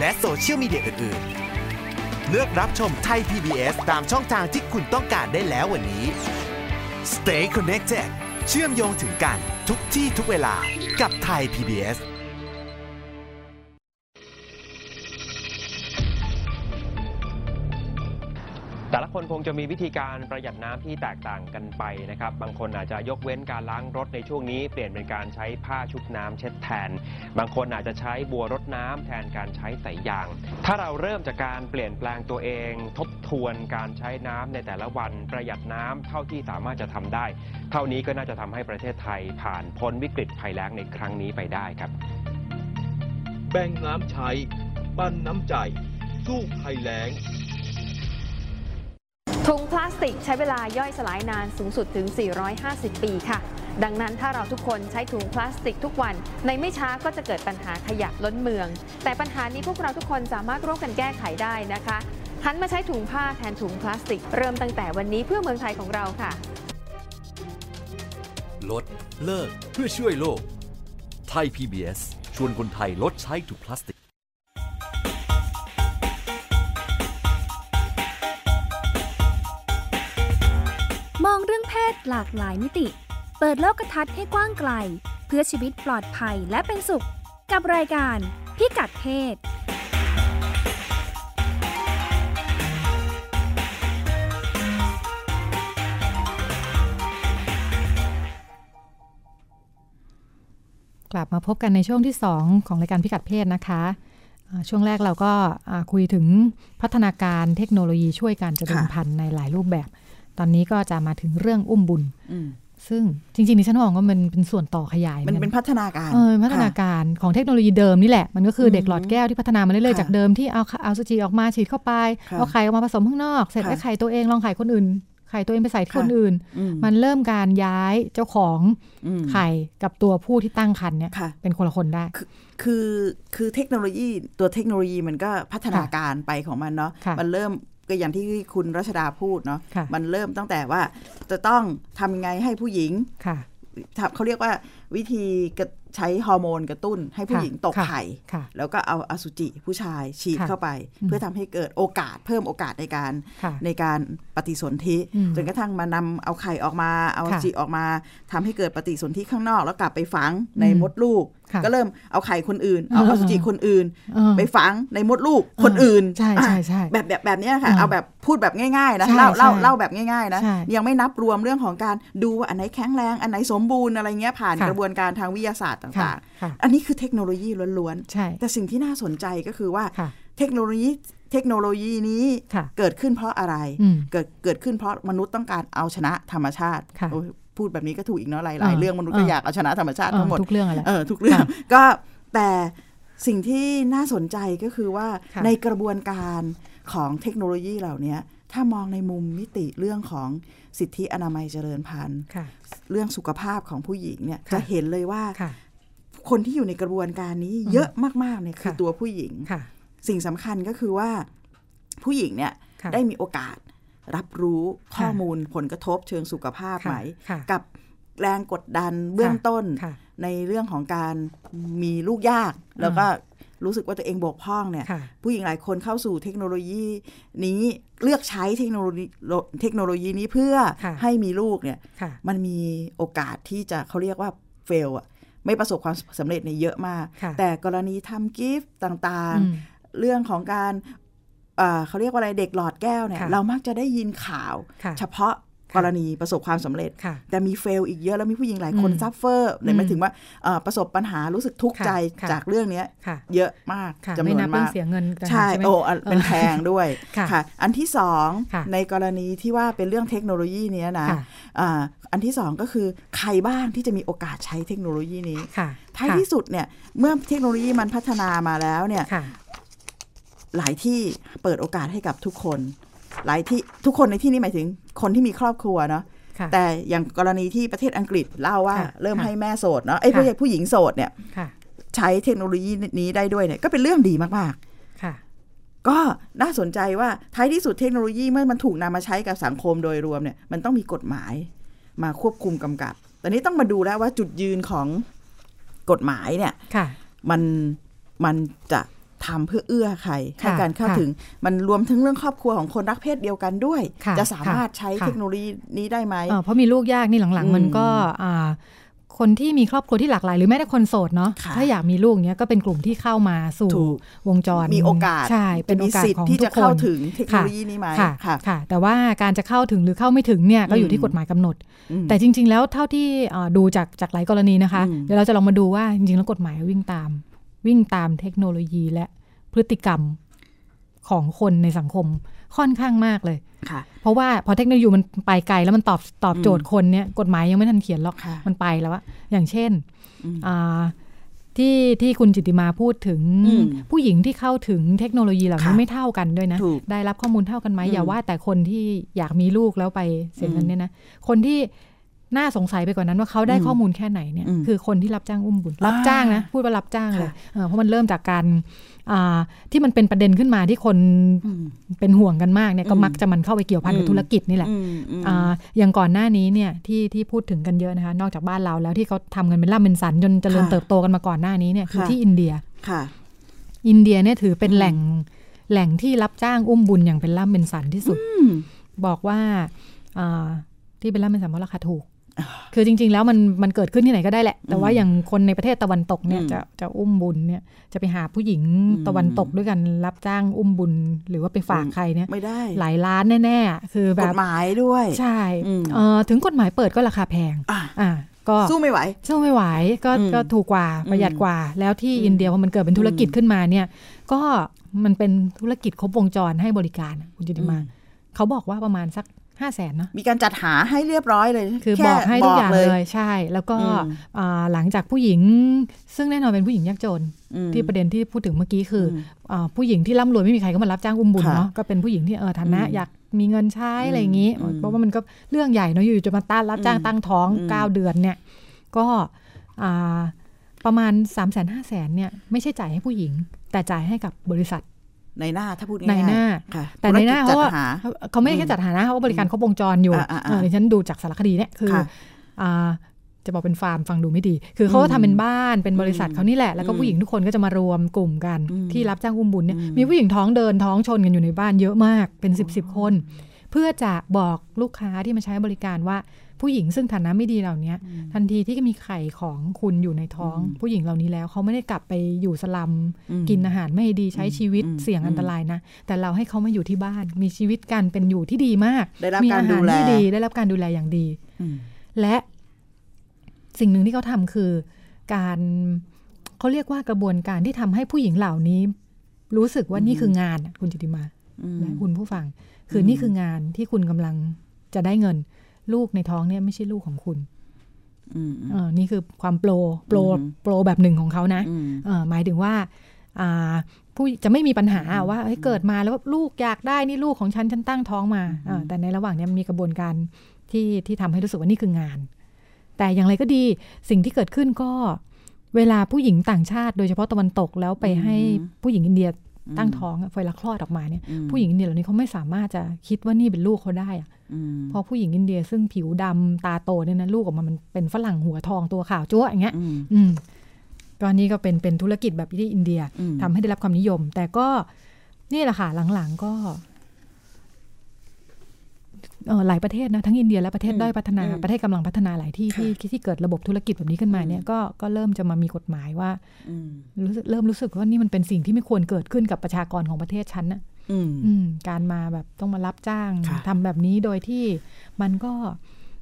และโซเชียลมีเดียอื่น ๆ เลือกรับชมไทย PBS ตามช่องทางที่คุณต้องการได้แล้ววันนี้ Stay connected เชื่อมโยงถึงกันทุกที่ทุกเวลากับไทย PBS คงจะมีวิธีการประหยัดน้ำที่แตกต่างกันไปนะครับ บางคนอาจจะยกเว้นการล้างรถในช่วงนี้เปลี่ยนเป็นการใช้ผ้าชุบน้ำเช็ดแทน บางคนอาจจะใช้บัวรดน้ำแทนการใช้สายยาง ถ้าเราเริ่มจากการเปลี่ยนแปลงตัวเอง ทบทวนการใช้น้ำในแต่ละวันประหยัดน้ำเท่าที่สามารถจะทำได้ เท่านี้ก็น่าจะทำให้ประเทศไทยผ่านพ้นวิกฤตภัยแล้งในครั้งนี้ไปได้ครับ แบ่งน้ำใช้ ปั้นน้ำใจ สู้ภัยแล้ง ถุงพลาสติกใช้เวลาย่อยสลายนานสูงสุดถึง 450 ปีค่ะ ดังนั้นถ้าเราทุกคนใช้ถุงพลาสติกทุกวัน ในไม่ช้าก็จะเกิดปัญหาขยะล้นเมือง แต่ปัญหานี้พวกเราทุกคนสามารถร่วมกันแก้ไขได้นะคะหันมาใช้ถุงผ้าแทนถุงพลาสติก เริ่มตั้งแต่วันนี้เพื่อเมืองไทยของเราค่ะ ลด เลิก เพื่อช่วยโลก ไทย PBS ชวนคนไทยลดใช้ถุงพลาสติก มองเรื่องเพศหลากหลายมิติ เปิดโลกทัศน์ให้กว้างไกล เพื่อชีวิตปลอดภัยและเป็นสุข กับรายการพิกัดเพศกลับมาพบกันในช่วงที่ 2 ของรายการพิกัดเพศนะคะอ่าช่วงแรกเราก็อ่าคุยถึงพัฒนาการเทคโนโลยีช่วยการเจริญค่ะพันธุ์ในหลายรูปแบบ ตอนนี้ก็จะมาถึงเรื่องอุ้มบุญอืมซึ่งจริงๆดิฉันมองว่ามันเป็นส่วนต่อขยาย มันหอกัเป็นพัฒนาการเออพัฒนาค่ะการของเทคโนโลยีเดิมนี่แหละ มันก็คืออมเด็กหลอดแก้วที่พัฒนามาเรื่อยๆค่ะจากเดิมที่เอาเอาสุจิออกมาฉีดเข้าไปค่ะเอาไข่ออกมาผสมข้างนอก เสร็จค่ะไอ้ไข่ตัวเองลองไข่คนอื่น ไข่ตัวเองไปใส่ที่ค่ะคนอื่นอืมมันเริ่มการย้ายเจ้าของอืมไข่กับตัวผู้ที่ตั้งครรภ์เนี่ยค่ะเป็นคนละคนได้ คือคือเทคโนโลยีตัวเทคโนโลยีมันก็พัฒนาการไปของมันเนาะค่ะมันเริ่ม ก็อย่างที่คุณรัชดาพูดเนาะค่ะมันเริ่มตั้งแต่ว่าจะต้องทำยังไงให้ผู้หญิงค่ะทำเขาเรียกว่าวิธีกระ ใช้ฮอร์โมนกระตุ้นให้ผู้ค่ะหญิงตกค่ะไข่ค่ะแล้วก็เอาอสุจิผู้ชายฉีดค่ะเข้าไปอืมเพื่อทำให้เกิดโอกาสเพิ่มโอกาสในการค่ะในการปฏิสนธิอืมจนกระทั่งมานำเอาไข่ออกมาเอาอค่ะสุจิออกมาทำให้เกิดปฏิสนธิข้างนอก แล้วกลับไปฝังในอืมมดลูกค่ะก็เริ่มเอาไข่คนอื่น เอาเอออสุจิคนอื่นเออไปฝังในมดลูกคนอื่นใช่ใช่ใช่อะแบบแบบแบบเนี้ยค่ะเออเอาแบบพูดแบบง่ายๆนะใช่เล่าเล่าใช่เล่าแบบง่ายๆนะใช่ยังไม่นับรวมเรื่องของการดูว่าอันไหนแข็งแรงอันไหนสมบูรณ์อะไรเงี้ยผ่านค่ะกระบวนการทางวิทยาศาสตร์ค่ะต่างค่ะๆอันนี้คือเทคโนโลยีล้วนใช่ๆแต่สิ่งที่น่าสนใจก็คือว่าค่ะเทคโนโลยีเทคโนโลยีนี้ค่ะเกิดขึ้นเพราะอะไรอืมเกิดเกิดขึ้นเพราะมนุษย์ต้องการเอาชนะธรรมชาติค่ะโอ้ยพูดแบบนี้ก็ถูกอีกเนาะหเอลายอๆเรื่องมนุษย์ก็เอออยากเอาชนะธรรมชาติเออทั้งหมดทุกเรื่องอะไรเออทุกเรื่องค่ะก็แต่สิ่งที่น่าสนใจก็คือว่าค่ะในกระบวนการของเทคโนโลยีเหล่านี้ถ้ามองในมุมมิติเรื่องของสิทธิอนามัยเจริญพันธุ์ค่ะเรื่องสุขภาพของผู้หญิงเนี่ยค่ะจะเห็นเลยว่า ค่ะคนที่อยู่ในกระบวนการนี้อืมเยอะมากๆเนี่ยคือค่ะตัวผู้หญิงค่ะสิ่งสำคัญก็คือว่าผู้หญิงเนี่ยค่ะได้มีโอกาสรับรู้ข้อค่ะมูลผลกระทบเชิงสุขภาพค่ะไหมค่ะกับแรงกดดันเบื้องต้นค่ะในเรื่องของการมีลูกยาก แล้วก็รู้สึกว่าตัวเองบกพร่องเนี่ยค่ะผู้หญิงหลายคนเข้าสู่เทคโนโลยีนี้เลือกใช้เทคโนโลยีเทคโนโลยีนี้เพื่อค่ะให้มีลูกเนี่ยค่ะมันมีโอกาสที่จะเขาเรียกว่าเฟลอะ ไม่ประสบความสำเร็จในยเยอะมากค่ะแต่กรณีทำกิฟต์ต่างอืมๆเรื่องของการเอ่อเขาเรียกว่าอะไรเด็กหลอดแก้วเนี่ยค่ะเรามักจะได้ยินข่าวค่ะเฉพาะ กรณีประสบความสำเร็จค่ะแต่มีเฟลอีกเยอะแล้วมีผู้หญิงหลายคนอืมซัฟเฟอร์เนี่ยหมายถึงว่าเอ่อประสบปัญหารู้สึกทุกข์ค่ะใจค่ะจากเรื่องเนี้ยค่ะเยอะมากค่ะจำนไม่วนนับเรื่อมางกเสียเงินต่างหากใช่ไหมโอ้อันเป็นแพงด้วยค่ะอันที่สองค่ะในกรณีที่ว่าเป็นเรื่องเทคโนโลยีเนี้ยนะค่ะอ่าอันที่สองก็คือใครบ้างที่จะมีโอกาสใช้เทคโนโลยีนี้ค่ะท้ายที่สุดเนี่ยเมื่อเทคโนโลยีมันพัฒนามาแล้วเนี่ยค่ะหลายที่เปิดโอกาสให้กับทุกคน หลายที่ทุกคนในที่นี้หมายถึงคนที่มีครอบครัวเนาะค่ะแต่อย่างกรณีที่ประเทศอังกฤษเล่าว่าค่ะเริ่มค่ะให้แม่โสดเนาะไอ้ยค่ะผู้ใหญ่ผู้หญิงโสดเนี่ยค่ะใช้เทคโนโลยีนี้ได้ด้วยเนี่ยก็เป็นเรื่องดีมากค่ะๆก็น่าสนใจว่าท้ายที่สุดเทคโนโลยีเมื่อมันถูกนำมาใช้กับสังคมโดยรวมเนี่ยมันต้องมีกฎหมายมาควบคุมกำกับแต่นี้ต้องมาดูแล้วว่าจุดยืนของกฎหมายเนี่ยค่ะมันมันจะ ทำเพื่อเอื้อใครให้ค่ะการเข้าค่ะถึงมันรวมทั้งเรื่องครอบครัวของคนรักเพศเดียวกันด้วยค่ะจะสามารถใช้ค่ะเทคโนโลยีนี้ได้ไหมเอ่อเพราะมีลูกยากนี่หลังอืมๆมันก็อ่าคนที่มีครอบครัวที่หลากหลาย หรือแม้แต่คนโสดเนาะค่ะถ้าอยากมีลูกเนี้ยก็เป็นกลุ่มที่เข้ามาสู่ถูกวงจรมีโอกาสใช่เป็นโอมีกาสสิทของธิ์ที่ทุจะกคเข้านถึงเทคโนโลยีนี้ไหมค่ะค่ะค่ะ แต่ว่าการจะเข้าถึงหรือเข้าไม่ถึงเนี่ยก็อยู่ที่กฎหมายกำหนดอืมแต่จริง ๆ แล้วเท่าที่เอ่อดูจากจากหลายกรณีนะคะอืมเดี๋ยวเราจะลองมาดูว่าจริงๆแล้วกฎหมายวิ่งตาม วิ่งตามเทคโนโลยีและพฤติกรรมของคนในสังคมค่อนข้างมากเลยค่ะ เพราะว่าพอเทคโนโลยีมันไปไกลแล้วมันตอบตอบโจทย์คนเนี่ยกฎหมายยังไม่ทันเขียนหรอกค่ะมันไปแล้วอะอย่างเช่นอืมอ่าที่ที่คุณจิตติมาพูดถึงอืมผู้หญิงที่เข้าถึงเทคโนโลยีเหล่านี้ค่ะไม่เท่ากันด้วยนะถูกได้รับข้อมูลเท่ากันไหมอืมอย่าว่าแต่คนที่อยากมีลูกแล้วไปเสียเงินอืมเนี่ยนะคนที่ น่าสงสัยไปกว่านั้นว่าเขาได้อืมข้อมูลแค่ไหนเนี่ยอืมคือคนที่รับจ้างอุ้มบุญรับจ้างนะพูดว่ารับจ้างเลยค่ะเออเพราะมันเริ่มจากการอ่าที่มันเป็นประเด็นขึ้นมาที่คนอืมเป็นห่วงกันมากเนี่ยก็อืมมักจะมันเข้าไปเกี่ยวพันกับอืมธุรกิจนี่แหละอืมอืมอ่าอย่างก่อนหน้านี้เนี่ยที่ที่พูดถึงกันเยอะนะคะนอกจากบ้านเราแล้วที่เขาทำกันเป็นล่ำเป็นสันจนเจริญค่ะเติบโตกันมาก่อนหน้านี้เนี่ยคือค่ะที่อินเดียค่ะอินเดียเนี่ยถือเป็นอืมแหล่งแหล่งที่รับจ้างอุ้มบุญอย่างเป็นล่ำเป็นสันที่สุดอืมบอกว่าอ่าที่เป็นล่ำเป็นสันเพราะราคาถูก คือจริง ๆ แล้วมันมันเกิดขึ้นที่ไหนก็ได้แหละ แต่ว่าอืมอย่างคนในประเทศตะวันตกเนี่ยอืมจะจะอุ้มบุญเนี่ยจะไปหาผู้หญิงอืมตะวันตกด้วยกันรับจ้างอุ้มบุญหรือว่าไปฝากใครเนี่ยไม่ได้หลายล้านแน่ๆอะคือแบกบฎหมายด้วยใช่อืมเอ่อถึงกฎหมายเปิดก็ราคาแพงอะอ่าก็สู้ไม่ไหวสู้ไม่ไหวก็อืมก็ถูกกว่าประหยัดกว่า แล้วที่อืมอินเดียพอมันเกิดเป็นธุรกิจอืมขึ้นมาเนี่ย ก็มันเป็นธุรกิจครบวงจรให้บริการอะคุณจิติมาอืมเขาบอกว่าประมาณสัก ห้าแสนเนาะมีการจัดหาให้เรียบร้อยเลย คือแค่บอกให้ทุกอย่างเลยใช่ แล้วก็อืมอ่าหลังจากผู้หญิง ซึ่งแน่นอนเป็นผู้หญิงยากจนอืมที่ประเด็นที่พูดถึงเมื่อกี้คืออมอ่าผู้หญิงที่ร่ำรวยไม่มีใครก็มารับจ้างอุ้มบุญค่ะเนาะก็เป็นผู้หญิงที่เออฐานะอืมอยากมีเงินใช้อะไรอย่างนี้อืมเพราะว่ามันก็เรื่องใหญ่เนาะอยู่ๆจะมาต้านรับจ้างอืมตั้งท้องอืมเก้าเดือนเนี่ย ก็อ่าประมาณ3ามแสนห้าแสนเนี่ยไม่ใช่จ่ายให้ผู้หญิง แต่จ่ายให้กับบริษัท ในหน้าถ้าพูดในง่ายๆหน้าค่ะ แต่ในหน้าธุรเขากิจว่าจัดหาเขาไม่ได้แค่จัดหานะเขาก็บริการครบวงจรอยู่อ่าอ่าอ่าเออดิฉันดูจากสารคดีเนี่ยคือค่ะอ่าจะบอกเป็นฟาร์มฟังดูไม่ดี คือเขาก็ทำเป็นบ้านเป็นบริษัทอืมเขานี่แหละ แล้วก็อืมผู้หญิงทุกคนก็จะมารวมกลุ่มกันอืมที่รับจ้างอุ้มบุญเนี่ยอืมมีผู้หญิงท้องเดินท้องชนกันอยู่ในบ้านเยอะมากเป็นสิบสิบคน เพื่อจะบอกลูกค้าที่มาใช้บริการว่า ผู้หญิงซึ่งฐานะไม่ดีเหล่านี้ทันทีที่มีไข่ของคุณอยู่ในท้องอืมผู้หญิงเหล่านี้แล้วเขาไม่ได้กลับไปอยู่สลัมอืมกินอาหารไม่ดีใช้ชีวิตอืมเสี่ยงอันตรายนะ แต่เราให้เขามาอยู่ที่บ้าน มีชีวิตการเป็นอยู่ที่ดีมากได้รับมีการอาหาดูรแลที่ดี ได้รับการดูแลอย่างดีอืมและสิ่งหนึ่งที่เขาทำคือการเขาเรียกว่ากระบวนการที่ทำให้ผู้หญิงเหล่านี้ รู้สึกว่านี่คืองานอะคุณจิติมาอืมและคุณผู้ฟัง คืออมนี่คืองานที่คุณกำลังจะได้เงิน ลูกในท้องเนี่ยไม่ใช่ลูกของคุณอืมเออนี่คือความโปรโปรอืมโปรแบบหนึ่งของเขานะอืมเออหมายถึงว่าอ่าผู้จะไม่มีปัญหาว่าเฮ้ยเกิดมาแล้วลูกอยากได้นี่ลูกของฉันฉันตั้งท้องมาอ่าแต่ในระหว่างเนี้ยมันมีกระบวนการที่ที่ทำให้รู้สึกว่านี่คืองาน แต่อย่างไรก็ดีสิ่งที่เกิดขึ้นก็ เวลาผู้หญิงต่างชาติ โดยเฉพาะตะวันตกแล้วไปให้ผู้หญิงอินเดียตั้งท้องอะเวลาคลอดออกมาเนี่ยอืมผู้หญิงอินเดียเหล่านี้เขาไม่สามารถจะคิดว่านี่เป็นลูกเขาได้อะอืมเพราะผู้หญิงอินเดียซึ่งผิวดำตาโตเนี่ยนะลูกออกมามันเป็นฝรั่งหัวทองตัวขาวจั๊วอย่างเงี้ยอืมอืมก็อันนี้ก็เป็นเป็นธุรกิจแบบที่อินเดียอืมทำให้ได้รับความนิยม แต่ก็นี่แหละค่ะหลังๆก็เออหลายประเทศนะทั้งอินเดียและประเทศด้อยพัฒนาประเทศกำลังพัฒนาหลายที่ที่ที่เกิดระบบธุรกิจแบบนี้ขึ้นมาเนี่ยก็ก็เริ่มจะมามีกฎหมายว่าอืมรู้สึกเริ่มรู้สึกว่านี่มันเป็นสิ่งที่ไม่ควรเกิดขึ้นกับประชากรของประเทศฉันนะอืมอืม การมาแบบต้องมารับจ้างค่ะทำแบบนี้โดยที่มันก็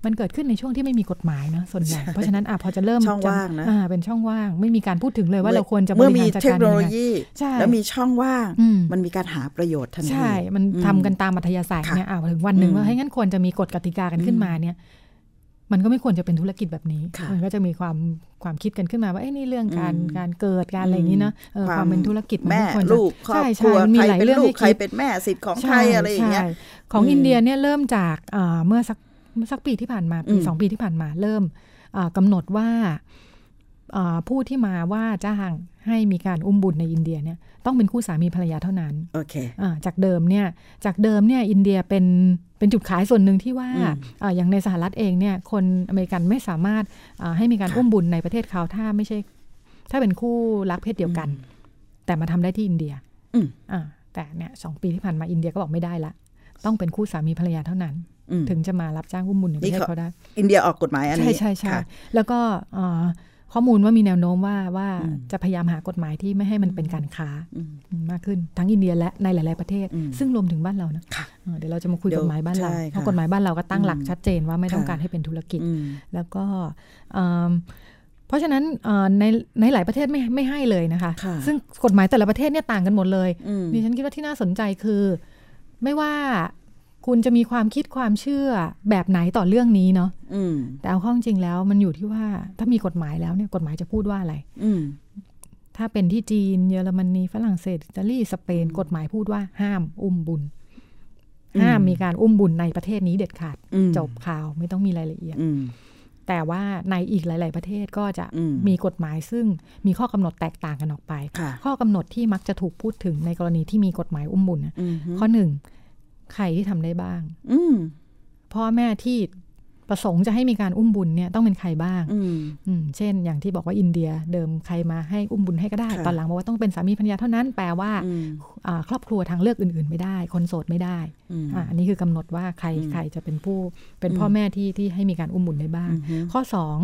มันเกิดขึ้นในช่วงที่ไม่มีกฎหมายนะส่วนใหญ่เพราะฉะนั้นอะพอจะเริ่มช่องจะว่างนะอ่าเป็นช่องว่าง ไม่มีการพูดถึงเลยว่าเราควรจะบเมื่อริมีหารจัดเทคการโนยังโลไงยีใช่แล้วมีช่องว่างอืมมันมีการหาประโยชน์ทันทีใช่ มันอืทำกันตามอัธยาศัยค่ะเนี่ยอ่าถึงวันหนึ่งอืมว่าให้งั้นควรจะมีกฎกติกากันขึ้นอืมมาเนี่ย มันก็ไม่ควรจะเป็นธุรกิจแบบนี้ค่ะมันก็จะมีความความคิดกันขึ้นมาว่า เอ้ยนี่เรื่องการอืมการเกิดการอะไรอย่างนี้เนาะเออความเป็นธุรกิจนแม่ไควรจะลูกครอบใช่คใช่รัวมันมีใครหลายเป็นเรื่องลูกให้ใครคิดเป็นแม่สิทธิ์ของใครใช่อะไรอย่างเงี้ยใช่ของอืมอินเดียเนี่ยเริ่มจากอ่าเมื่อสักเมื่อสักปีที่ผ่านมาปีอืมสองปีที่ผ่านมาเริ่มอ่ากำหนดว่าอ่าผู้ที่มาว่าจ้างให้มีการอุ้มบุญในอินเดียเนี่ยต้องเป็นคู่สามีภรรยาเท่านั้น โอเคอ่าจากเดิมเนี่ยจากเดิมเนี่ยอินเดียเป็น เป็นจุดขายส่วนหนึ่งที่ว่าอืมอาอย่างในสหรัฐเองเนี่ยคนอเมริกันไม่สามารถอ่าให้มีการค่ะอุ้มบุญในประเทศเขาถ้าไม่ใช่ ถ้าเป็นคู่รักเพศเดียวกัน แต่มาทำได้ที่อินเดียอืมอ่าแต่เนี่ยสองปีที่ผ่านมาอินเดียก็บอกไม่ได้ละ ต้องเป็นคู่สามีภรรยาเท่านั้นอืมถึงจะมารับจ้างอุ้มบุญในประเทศนี่เขาเขาได้ อินเดียออกกฎหมายอันใช่นี้ใช่ใช่ค่ะแล้วก็อ่า ข้อมูลว่ามีแนวโน้มว่าว่าอืมจะพยายามหากฎหมายที่ไม่ให้มันเป็นการค้าอืมมากขึ้นทั้งอินเดียและในหลาย ๆประเทศอืมซึ่งรวมถึงบ้านเรานะค่ะเออเดี๋ยวเราจะมาคุยเดี๋ยวกฎหมายบ้านเราใช่เพราะค่ะกฎหมายบ้านเราก็ตั้งหลักอืมชัดเจนว่าไม่ต้องค่ะการให้เป็นธุรกิจอืมแล้วก็เอิ่มเพราะฉะนั้นเอ่อในในหลายประเทศไม่ไม่ให้เลยนะคะค่ะซึ่งกฎหมายแต่ละประเทศเนี่ยต่างกันหมดเลยอืมดิฉันคิดว่าที่น่าสนใจคือ ไม่ว่า คุณจะมีความคิดความเชื่อแบบไหนต่อเรื่องนี้เนาะอืมแต่เอาเข้าจริงๆแล้วมันอยู่ที่ว่าถ้ามีกฎหมายแล้วเนี่ยกฎหมายจะพูดว่าอะไรอืมถ้าเป็นที่จีนเยอรมนีฝรั่งเศสอิตาลีสเปนกฎหมายพูดว่าห้ามอุ้มบุญอืมห้ามมีการอุ้มบุญในประเทศนี้เด็ดขาดอืมจบข่าวไม่ต้องมีรายละเอียดอืมแต่ว่าในอีกหลาย ๆ ประเทศก็จะอืมมีกฎหมายซึ่งมีข้อกำหนดแตกต่างกันออกไปค่ะข้อกำหนดที่มักจะถูกพูดถึงในกรณีที่มีกฎหมายอุ้มบุญนะอืมข้อหนึ่ง ใครที่ทำได้บ้าง อืมพ่อแม่ที่ประสงค์จะให้มีการอุ้มบุญเนี่ยต้องเป็นใครบ้างอืมอืมเช่น อย่างที่บอกว่าอินเดียเดิมใครมาให้อุ้มบุญให้ก็ได้ค่ะตอนหลังบอกว่าต้องเป็นสามีภรรยาเท่านั้น แปลว่าอืมอ่าครอบครัวทางเลือกอื่น ๆ ไม่ได้ คนโสดไม่ได้อืมอ่าอันนี้คือกำหนดว่าใครอืมใครจะเป็นผู้เป็นอืมพ่อแม่ที่ที่ให้มีการอุ้มบุญได้บ้างอืมข้อสอง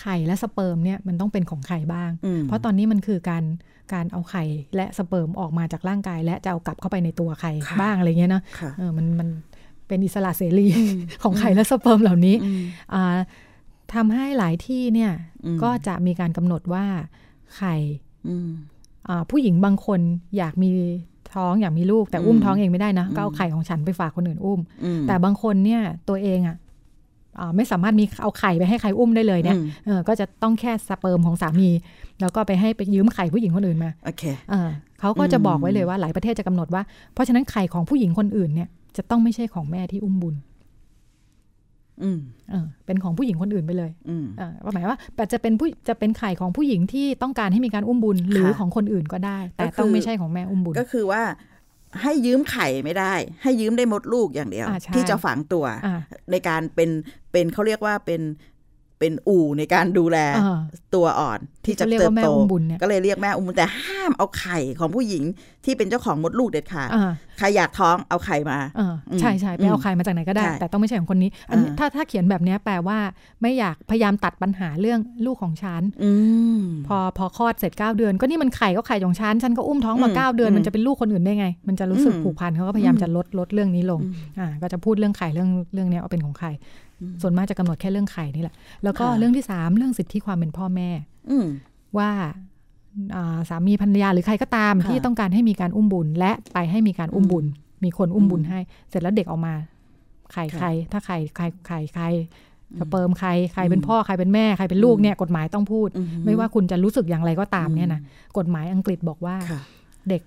ไข่และสเปิร์มเนี่ยมันต้องเป็นของใครบ้างอืมเพราะตอนนี้มันคือการ การเอาไข่และสเปิร์มออกมาจากร่างกาย และจะเอากลับเข้าไปในตัวใครค่ะบ้างอะไรเงี้ยเนาะค่ะเออมันมันเป็นอิสระเสรีของไข่และสเปิร์มเหล่านี้อืมอ่าทำให้หลายที่เนี่ยอืมก็จะมีการกำหนดว่าไข่อืมอ่าผู้หญิงบางคนอยากมีท้องอยากมีลูกแต่อุ้มอืมท้องเองไม่ได้นะอืมก็เอาไข่ของฉันไปฝากคนอื่นอุ้มอืมแต่บางคนเนี่ยตัวเองอะอ่า ไม่สามารถมีเอาไข่ไปให้ใครอุ้มได้เลยเนี่ยอืมเออก็จะต้องแค่สเปิร์มของสามี แล้วก็ไปให้ไปยืมไข่ผู้หญิงคนอื่นมาโอเคเออเขาก็จะอืมบอกไว้เลยว่าหลายประเทศจะกำหนดว่า เพราะฉะนั้นไข่ของผู้หญิงคนอื่นเนี่ยจะต้องไม่ใช่ของแม่ที่อุ้มบุญอืมเออเป็นของผู้หญิงคนอื่นไปเลย อืมเออหมายว่าแต่จะเป็นผู้จะเป็นไข่ของผู้หญิงที่ต้องการให้มีการอุ้มบุญหรือค่ะของคนอื่นก็ได้ แต่ก็คือต้องไม่ใช่ของแม่อุ้มบุญ ก็คือว่า ให้ยืมไข่ไม่ได้ ให้ยืมได้มดลูกอย่างเดียวอ่าใช่ที่จะฝังตัวอ่าในการเป็นเป็นเขาเรียกว่าเป็น เป็นอู่ในการดูแลอ่าตัวอ่อนที่จะที่เขาเรียกเติบว่าแม่โตอุ้มบุญเนี่ยก็เลยเรียกแม่อุ้มบุญแต่ห้ามเอาไข่ของผู้หญิงที่เป็นเจ้าของมดลูกเด็ดขาดอ่าใครอยากท้องเอาไข่มาอ่าอืมใช่ใช่ไปเอาไข่มาจากไหนก็ได้ใช่แต่ต้องไม่ใช่ของคนนี้อันนี้อ่าถ้าถ้าเขียนแบบเนี้ยแปลว่าไม่อยากพยายามตัดปัญหาเรื่องลูกของฉันอืมพอพอคลอดเสร็จ 9 เดือน ก็นี่มันไข่ก็ไข่ของฉันฉันก็อุ้มท้องมาอืม9เดือนอืมมันจะเป็นลูกคนอื่นได้ไง มันจะรู้สึกอืมผูกพันเขาก็พยายามอืมจะลดลดเรื่องนี้ลงอืมอ่าก็จะพูดเรื่องไข่เรื่องเรื่องเนี้ยว่าเป็นของใครอืม ส่วนมากจะกำหนดแค่เรื่องไข่นี่แหละ แล้วก็ค่ะเรื่องที่สามเรื่องสิทธิความเป็นพ่อแม่อืมว่าอ่าสามีภรรยาหรือใครก็ตามค่ะที่ต้องการให้มีการอุ้มบุญ และไปให้มีการอุ้มบุญ มีคนอุ้มบุญอืมให้ เสร็จแล้วเด็กออกมาไข่ค่ะใคร ถ้าไข่ใครไข่ใครอืมสเปิร์มใครใครเป็นอืมพ่อใครเป็นแม่ใครเป็นลูกอืมเนี่ยกฎหมายต้องพูดอืไม่ว่าคุณจะรู้สึกอย่างไรก็ตามเนี่ยนะอืกฎหมายอังกฤษบอกว่าค่ะเด็ก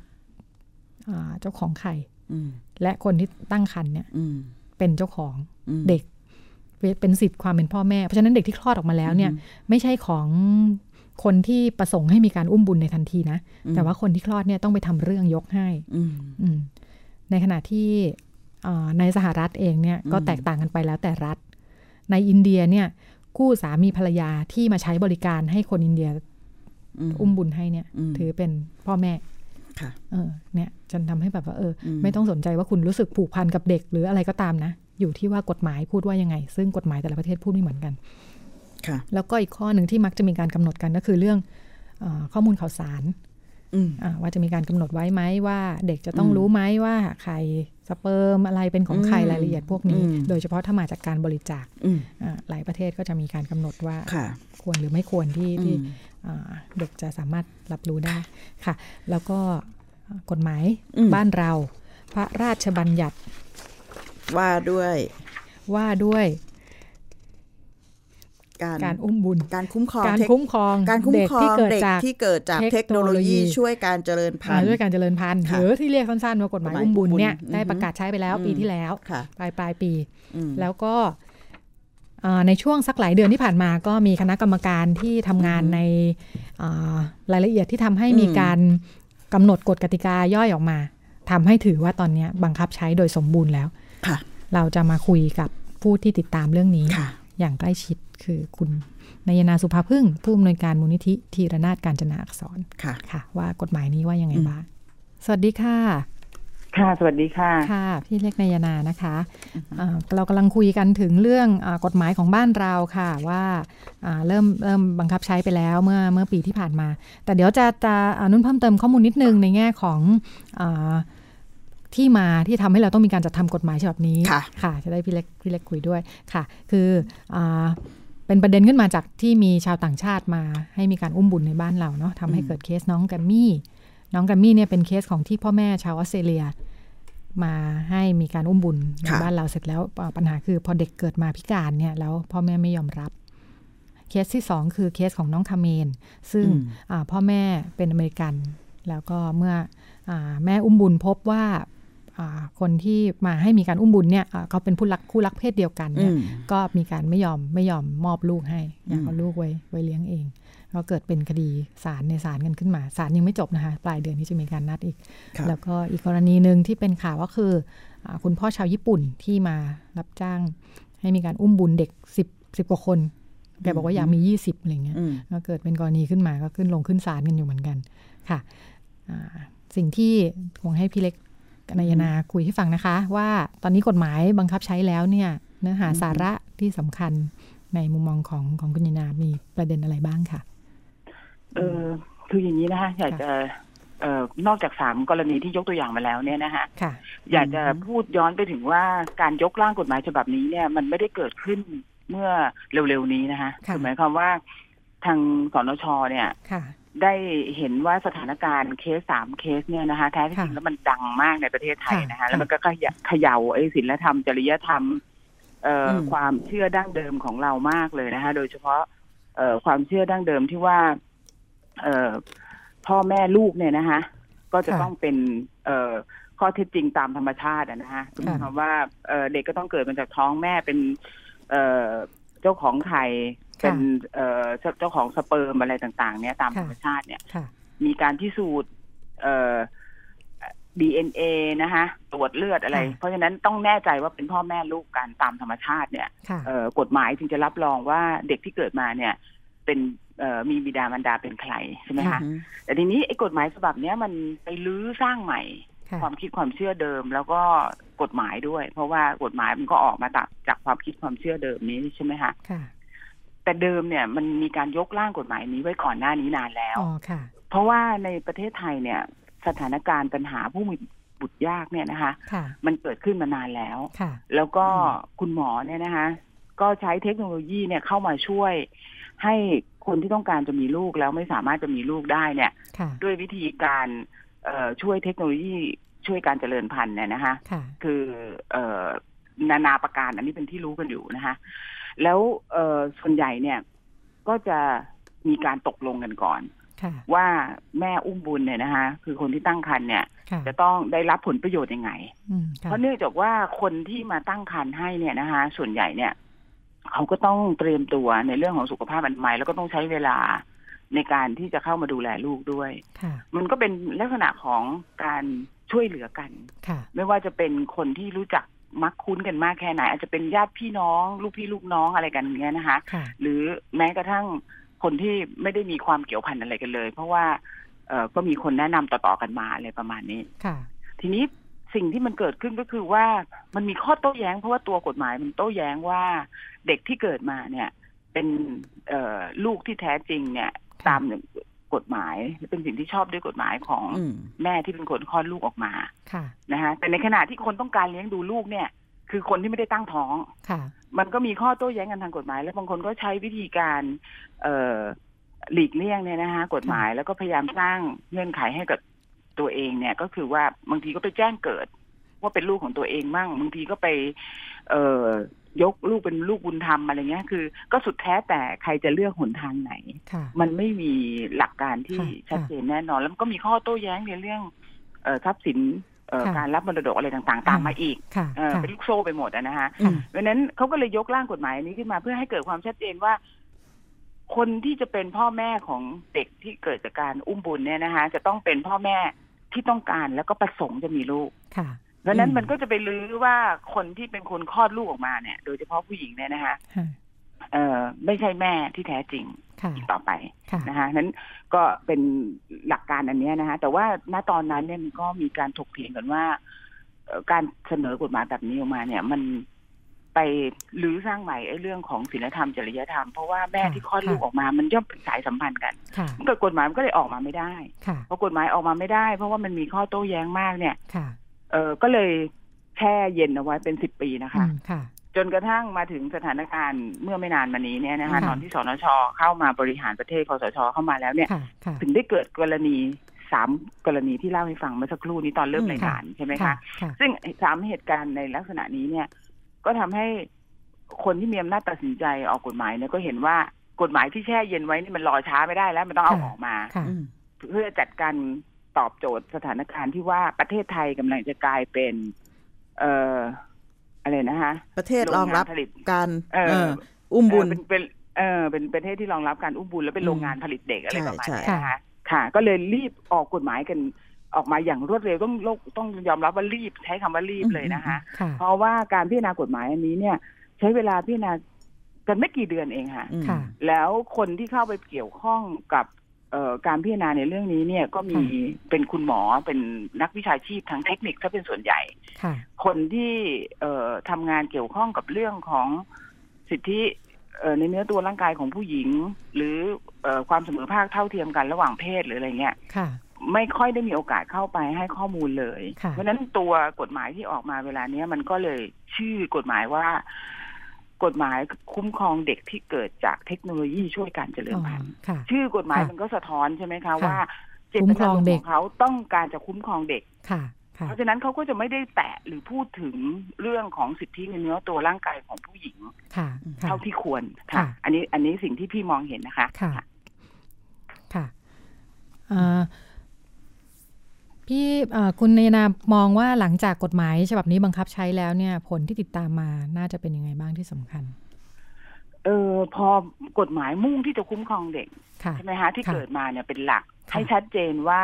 อ่าเจ้าของไข่อืมและคนที่ตั้งครรภ์เนี่ยอืมเป็นเจ้าของอืมเด็ก เป็นสิทธิ์ความเป็นพ่อแม่ เพราะฉะนั้นเด็กที่คลอดออกมาแล้วเนี่ย ไม่ใช่ของคนที่ประสงค์ให้มีการอุ้มบุญในทันทีนะอืมแต่ว่าคนที่คลอดเนี่ยต้องไปทำเรื่องยกให้อืมอืมในขณะที่อ่าในสหรัฐเองเนี่ยก็อืมแตกต่างกันไปแล้วแต่รัฐ ในอินเดียเนี่ยคู่สามีภรรยาที่มาใช้บริการให้คนอินเดียอืมอุ้มบุญให้เนี่ยอืมถือเป็นพ่อแม่ค่ะเออเนี่ยจนทำให้แบบว่าเอออมไม่ต้องสนใจว่าคุณรู้สึกผูกพันกับเด็กหรืออะไรก็ตามนะ อยู่ที่ว่ากฎหมายพูดว่ายังไง ซึ่งกฎหมายแต่ละประเทศพูดไม่เหมือนกันค่ะแล้วก็อีกข้อหนึ่งที่มักจะมีการกำหนดกันก็คือเรื่องเออข้อมูลข่าวสารอืมอ่าว่าจะมีการกำหนดไว้ไหมว่า เด็กจะต้องอืมรู้ไหมว่าไข่สเปิร์มอะไรเป็นของใครอืมรายละเอียดพวกนี้อืมโดยเฉพาะถ้ามาจากการบริจาคอืมอ่าหลายประเทศก็จะมีการกำหนดว่าค่ะควรหรือไม่ควรที่ที่อืมอ่าเด็กจะสามารถรับรู้ได้ค่ะ แล้วก็กฎหมายอืมบ้านเรา พระราชบัญญัติ ว่าด้วยว่าด้วย การการอุ้มบุญ การคุ้มครองการเทคคุ้มครองการคุ้มเด็กครอที่งเกิดเด็กจากที่เกิดจากเทเทคคโนโนโลโลยียีช่วยการเจริญพัอ่านธุ์ด้วยการเจริญพันธุ์ค่ะหรือที่เรียกสั้นๆว่ากฎหมายกฎหมายอุ้มบุญเนี่ยอุ้มบุญได้อือฮึประกาศใช้ไปแล้วอืมปีที่แล้วค่ะปลายปลายปีอืมแล้วก็อ่าในช่วงสักหลายเดือนที่ผ่านมาก็มีคณะกรรมการที่ทำงานอือฮึในอ่ารายละเอียดที่ทำให้มีอืมการกำหนดกฎกติกาย่อยออกมาทำให้ถือว่าตอนเนี้ยบังคับใช้โดยสมบูรณ์แล้วค่ะ เราจะมาคุยกับผู้ที่ติดตามเรื่องนี้ค่ะอย่างใกล้ชิดคือคุณนายนาสุภาพึ่ง ผู้อำนวยการมูลนิธิทีรนาถการจนาอักษรค่ะค่ะ ว่ากฎหมายนี้ว่ายังไงอืมบ้างสวัสดีค่ะ ค่ะ สวัสดีค่ะ ค่ะ พี่เล็กนายนานะคะอ่าเรากำลังคุยกันถึงเรื่องอากฎหมายของบ้านเราค่ะว่าอ่าเริ่มเริ่มบังคับใช้ไปแล้วเมื่อเมื่อปีที่ผ่านมา แต่เดี๋ยวจะจะอ่านุ่นเพิ่มเติมข้อมูลนิดนึงในแง่ของอา ที่มาที่ทำให้เราต้องมีการจัดทำกฎหมายฉบับนี้ค่ะค่ะจะได้พี่เล็กพี่เล็กคุยด้วยค่ะ คืออาเป็นประเด็นขึ้นมาจากที่มีชาวต่างชาติมา ให้มีการอุ้มบุญในบ้านเราเนาะทำให้อืมเกิดเคสน้องแกมมี่ น้องแกมมี่เนี่ยเป็นเคสของที่พ่อแม่ชาวออสเตรเลีย มาให้มีการอุ้มบุญในค่ะบ้านเราเสร็จแล้วอ่าปัญหาคือพอเด็กเกิดมาพิการเนี่ยแล้วพ่อแม่ไม่ยอมรับเคสที่สองคือเคสของน้องคาเมน ซึ่งอืมอ่าพ่อแม่เป็นอเมริกัน แล้วก็เมื่ออาแม่อุ้มบุญพบว่าอ่า คนที่มาให้มีการอุ้มบุญเนี่ยอ่าเขาเป็นผู้รักคู่รักเพศเดียวกันอืเนี่ยมก็มีการไม่ยอมไม่ยอมมอบลูกให้อยากเอาอืมลูกไว้ไว้เลี้ยงเองก็เกิดเป็นคดีศาลในศาลกันขึ้นมาศาลยังไม่จบนะคะปลายเดือนนี้จะมีการนัดอีกค่ะแล้วก็อีกกรณีหนึ่งที่เป็นข่าวก็คืออาคุณพ่อชาวญี่ปุ่นที่มารับจ้าง ให้มีการอุ้มบุญเด็กสิบสิบกว่าคนแกบอกว่าอยากมียี่สิบอะไรเงี้ยอืมก็เกิดเป็นกรณีขึ้นมาก็ขึ้นลงขึ้นศาลกันอยู่เหมือนกันค่ะอ่าสิ่งที่คงให้พี่เล็ก นายนาคุยให้ฟังนะคะ ว่าตอนนี้กฎหมายบังคับใช้แล้วเนี่ย เนื้อหาสาระที่สำคัญในมุมมองของของคุณยายนามีประเด็นอะไรบ้างค่ะ เออคืออย่างนี้นะคะอยากจะเอ่อนอกจากสามกรณีที่ยกตัวอย่างมาแล้วเนี่ยนะคะค่ะอยากจะพูดย้อนไปถึงว่าการยกร่างกฎหมายฉบับนี้เนี่ยมันไม่ได้เกิดขึ้นเมื่อเร็วๆนี้นะคะค่ะอหมายความว่าทางสนชเนี่ยค่ะ ได้เห็นว่าสถานการณ์เคสสามเคสเนี่ยนะคะแท้ที่จริงค่ะแล้วมันดังมากในประเทศไทยนะคะค่ะแล้วมันก็ขยะเขย่าไอ้ศีลธรรม จริยธรรมเอ่ออมความเชื่อดั้งเดิมของเรามากเลยนะคะ โดยเฉพาะ เอ่อความเชื่อดั้งเดิมที่ว่า เอ่อพ่อแม่ลูกเนี่ยนะคะ ก็จะค่ะต้องเป็น เอ่อข้อเท็จจริงตามธรรมชาติอะนะคะหมายความว่าเอ่อเด็กก็ต้องเกิดมาจากท้องแม่เป็นเอ่อเจ้าของไข่ เป็นเอ่อเจ้าของสเปิร์มอะไรต่างๆ เนี่ยตามค่ะธรรมชาติเนี่ยค่ะมีการพิสูจน์เอ่อ DNA นะคะตรวจเลือดอะไรค่ะเพราะฉะนั้นต้องแน่ใจว่าเป็นพ่อแม่ลูกกันตามธรรมชาติเนี่ยค่ะเอ่อกฎหมายจึงจะรับรองว่าเด็กที่เกิดมาเนี่ยเป็นเอ่อมีบิดามารดาเป็นใครใช่ไหมค่ะคะแต่ทีนี้ไอ้กฎหมายฉบับเนี้ยมันไปลื้อสร้างใหม่ค่ะความคิดความเชื่อเดิมแล้วก็กฎหมายด้วย เพราะว่ากฎหมายมันก็ออกมาจากจากความคิดความเชื่อเดิมนี้ใช่ไหมคะค่ะ แต่เดิมเนี่ยมันมีการยกร่างกฎหมายนี้ไว้ก่อนหน้านี้นานแล้วอ๋อค่ะเพราะว่าในประเทศไทยเนี่ย สถานการณ์ปัญหาผู้มีบุตรยากเนี่ยนะคะค่ะมันเกิดขึ้นมานานแล้วค่ะแล้วก็คุณหมอเนี่ยนะคะ ก็ใช้เทคโนโลยีเนี่ยเข้ามาช่วย ให้คนที่ต้องการจะมีลูกแล้วไม่สามารถจะมีลูกได้เนี่ยค่ะด้วยวิธีการเอ่อช่วยเทคโนโลยีช่วยการเจริญพันธุ์เนี่ยนะคะค่ะคือเอ่อนานาประการอันนี้เป็นที่รู้กันอยู่นะคะ แล้วเอ่อส่วนใหญ่เนี่ยก็จะมีการตกลงกันก่อนค่ะว่าแม่อุ้มบุญเนี่ยนะคะคือคนที่ตั้งครรภ์เนี่ยค่ะจะต้องได้รับผลประโยชน์ยังไงอืมค่ะเพราะเนื่องจากว่าคนที่มาตั้งครรภ์ให้เนี่ยนะคะ ส่วนใหญ่เนี่ย เขาก็ต้องเตรียมตัวในเรื่องของสุขภาพอนามัยแล้วก็ต้องใช้เวลาในการที่จะเข้ามาดูแลลูกด้วยค่ะมันก็เป็นลักษณะของการช่วยเหลือกันค่ะไม่ว่าจะเป็นคนที่รู้จัก มักคุ้นกันมากแค่ไหน อาจจะเป็นญาติพี่น้อง ลูกพี่ลูกน้องอะไรกันอย่างเงี้ยนะคะค่ะหรือแม้กระทั่งคนที่ไม่ได้มีความเกี่ยวพันอะไรกันเลย เพราะว่าเออก็มีคนแนะนำต่อๆกันมาอะไรประมาณนี้ค่ะ ทีนี้สิ่งที่มันเกิดขึ้นก็คือว่ามันมีข้อโต้แย้ง เพราะว่าตัวกฎหมายมันโต้แย้งว่าเด็กที่เกิดมาเนี่ย เป็นเอ่อลูกที่แท้จริงเนี่ยค่ะตาม กฎหมายและเป็นสิ่งที่ชอบด้วยกฎหมายของอืมแม่ที่เป็นคนคลอดลูกออกมาค่ะนะฮะแต่ในขณะที่คนต้องการเลี้ยงดูลูกเนี่ย คือคนที่ไม่ได้ตั้งท้องค่ะ มันก็มีข้อโต้แย้งกันทางกฎหมาย และบางคนก็ใช้วิธีการ เอ่อหลีกเลี่ยงเนี่ยนะคะกฎหมายแล้วก็พยายามสร้างเงื่อนไขให้กับตัวเองเนี่ย ก็คือว่าบางทีก็ไปแจ้งเกิด ว่าเป็นลูกของตัวเองมั่งบางทีก็ไป เอ่อ ยกลูกเป็นลูกบุญธรรมอะไรเงี้ยคือ ก็สุดแท้แต่ใครจะเลือกหนทางไหนค่ะมันไม่มีหลักการที่ค่ะชัดเจนแน่นอน แล้วมันก็มีข้อโต้แย้งในเรื่องเอ่อทรัพย์สินเอ่อค่ะการรับมรดกอะไรต่างๆ ตามมาอีกค่ะเอ่อค่ะเป็นลูกโซ่ไปหมดอะนะคะอืมเพราะฉะนั้นเขาก็เลยยกร่างกฎหมายอันนี้ขึ้นมาเพื่อให้เกิดความชัดเจนว่า คนที่จะเป็นพ่อแม่ของเด็กที่เกิดจากการอุ้มบุญเนี่ยนะคะ จะต้องเป็นพ่อแม่ที่ต้องการแล้วก็ประสงค์จะมีลูกค่ะ เพราะฉะนั้นอืมมันก็จะไปลื้อว่าคนที่เป็นคนคลอดลูกออกมาเนี่ย โดยเฉพาะผู้หญิงเนี่ยนะคะค่ะเอ่อไม่ใช่แม่ที่แท้จริงค่ะอีกต่อไปค่ะนะคะนั้นก็เป็นหลักการอันเนี้ยนะคะแต่ว่าณตอนนั้นเนี่ยมันก็มีการถกเถียงกันว่าเอ่อการเสนอกฎหมายแบบนี้ออกมาเนี่ย มันไปรื้อสร้างใหม่ไอ้เรื่องของศีลธรรมจริยธรรม เพราะว่าแม่ค่ะที่คลอดค่ะลูกออกมามันย่อมเป็นสายสัมพันธ์กันค่ะมันเกิดกฎหมายมันก็เลยออกมาไม่ได้ค่ะพอกฎหมายออกมาไม่ได้ เพราะว่ามันมีข้อโต้แย้งมากเนี่ยค่ะ เออก็เลยแช่เย็นเอาไว้เป็นสิบปีนะคะอืมค่ะ จนกระทั่งมาถึงสถานการณ์เมื่อไม่นานมานี้เนี่ยนะคะค่ะตอนที่สนชเข้ามาบริหารประเทศคสชเข้ามาแล้วเนี่ยค่ะค่ะถึงได้เกิดกรณีสามกรณีที่เล่าให้ฟังเมื่อสักครู่นี้ตอนเริ่มอืมรายการใช่ไหมค่ะคะค่ะซึ่งสามเหตุการณ์ในลักษณะนี้เนี่ย ก็ทำให้คนที่มีอำนาจตัดสินใจออกกฎหมายเนี่ยก็เห็นว่ากฎหมายที่แช่เย็นไว้นี่มันรอช้าไม่ได้แล้ว มันต้องเอาค่ะออกมาค่ะอืมเพื่อจัดการ ตอบโจทย์สถานการณ์ที่ว่าประเทศไทยกำลังจะกลายเป็น เอ่ออะไรนะคะประเทศรองรับโผลิตการเออเอ่ออุ้มบุญเเป็นเป็นเออเป็นประเทศที่รองรับการอุ้มบุญและเป็นอืมโรงงานผลิตเด็กอะไรใช่ประมาณใช่นี้นะคะค่ะ ก็เลยรีบออกกฎหมายกันออกมาอย่างรวดเร็วต้องโลกต้องยอมรับว่ารีบใช้คำว่ารีบเลยนะคะค่ะเพราะว่าการพิจารณากฎหมายอันนี้เนี่ย ใช้เวลาพิจารณากันไม่กี่เดือนเองค่ะอืมค่ะแล้วคนที่เข้าไปเกี่ยวข้องกับเอ่อ การพิจารณาในเรื่องนี้เนี่ยก็มีค่ะเป็นคุณหมอเป็นนักวิชาชีพทางเทคนิคถ้าเป็นส่วนใหญ่ค่ะคนที่เอ่อทำงานเกี่ยวข้องกับเรื่องของสิทธิเอ่อในเนื้อตัวร่างกายของผู้หญิง หรือเอ่อความเสมอภาคเท่าเทียมกันระหว่างเพศหรืออะไรเงี้ยค่ะไม่ค่อยได้มีโอกาสเข้าไปให้ข้อมูลเลยค่ะเพราะฉะนั้นตัวกฎหมายที่ออกมาเวลาเนี้ยมันก็เลยชื่อกฎหมายว่า กฎหมายคุ้มครองเด็กที่เกิดจากเทคโนโลยีช่วยการเจริญอ๋อพันธุ์ค่ะชื่อกฎหมายค่ะมันก็สะท้อนใช่ไหมคะค่ะว่าเจคุ้ตมครนาองรมณ์เด็ขกองเขาต้องการจะคุ้มครองเด็กค่ะค่ะเพราะฉะนั้นเขาก็จะไม่ได้แตะหรือพูดถึงเรื่องของสิทธิในเนื้อตัวร่างกายของผู้หญิงค่ะค่ะเท่าที่ควรค่ะค่ะ อันนี้อันนี้สิ่งที่พี่มองเห็นนะคะ ค่ะค่ะเอ่อ พี่เอ่อคุณเนยนามองว่าหลังจากกฎหมายฉบับนี้บังคับใช้แล้วเนี่ย ผลที่ติดตามมาน่าจะเป็นยังไงบ้างที่สำคัญ เออพอกฎหมายมุ่งที่จะคุ้มครองเด็กค่ะใช่ไหมคะที่ค่ะเกิดมาเนี่ยเป็นหลักค่ะให้ชัดเจนว่า